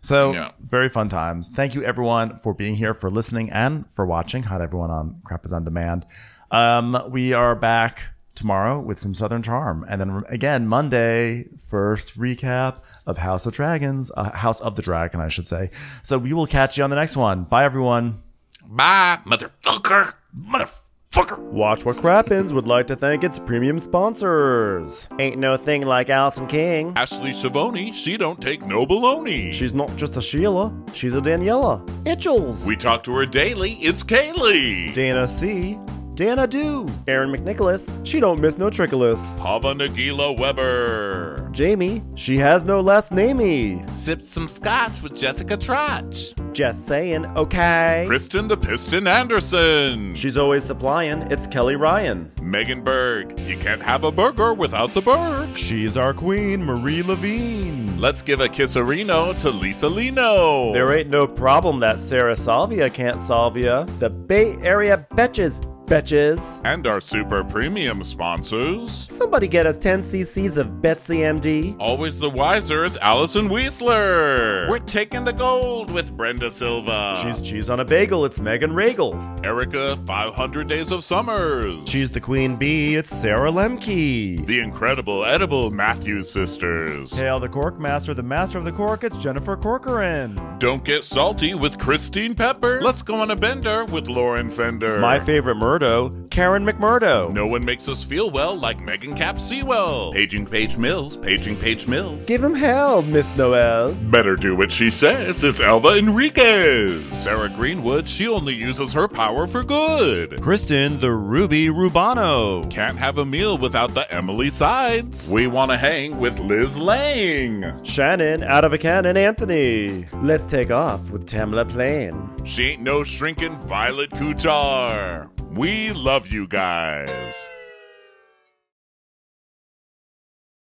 So Yeah. very fun times. Thank you everyone for being here, for listening, and for watching. Hi to everyone on Crappens on Demand. Um, we are back tomorrow with some Southern Charm, and then again Monday, first recap of House of Dragons, uh, House of the Dragon, I should say. So we will catch you on the next one. Bye, everyone. Bye, motherfucker. Motherfucker. Watch What Crappens would like to thank its premium sponsors. Ain't no thing like Allison King. Ashley Savoni, she don't take no baloney. She's not just a Sheila, she's a Daniela. Itchels. we talk to her daily. It's Kaylee. Dana C. Dana Do. Aaron McNicholas. She don't miss no trickolas. Hava Nagila Weber. Jamie. She has no last namey. Sipped some scotch with Jessica Trotch. Just saying, okay. Kristen the Piston Anderson. She's always supplying. It's Kelly Ryan. Megan Berg. You can't have a burger without the Berg. She's our queen, Marie Levine. Let's give a kisserino to Lisa Lino. There ain't no problem that Sarah Salvia can't solve ya. The Bay Area betches Betches. And our super premium sponsors. Somebody get us 10 cc's of Betsy MD. Always the wiser is Allison Weisler. We're taking the gold with Brenda Silva. She's cheese on a bagel. It's Megan Regal. Erica 500 Days of Summers. She's the queen bee. It's Sarah Lemke. the incredible edible Matthews sisters. Hail the cork master, the master of the cork. It's Jennifer Corcoran. Don't get salty with Christine Pepper. Let's go on a bender with Lauren Fender. My favorite Murdo, Karen McMurdo. No one makes us feel well like Megan Cap Sewell. Paging Page Mills, Paging Page Mills. Give him hell, Miss Noel. Better do what she says. It's Elva Enriquez. Sarah Greenwood, she only uses her power for good. Kristen, the Ruby Rubano. Can't have a meal without the Emily sides. We want to hang with Liz Lang. Shannon, out of a cannon, Anthony. Let's take off with Tamla Plain. She ain't no shrinking Violet Couture. We love you guys.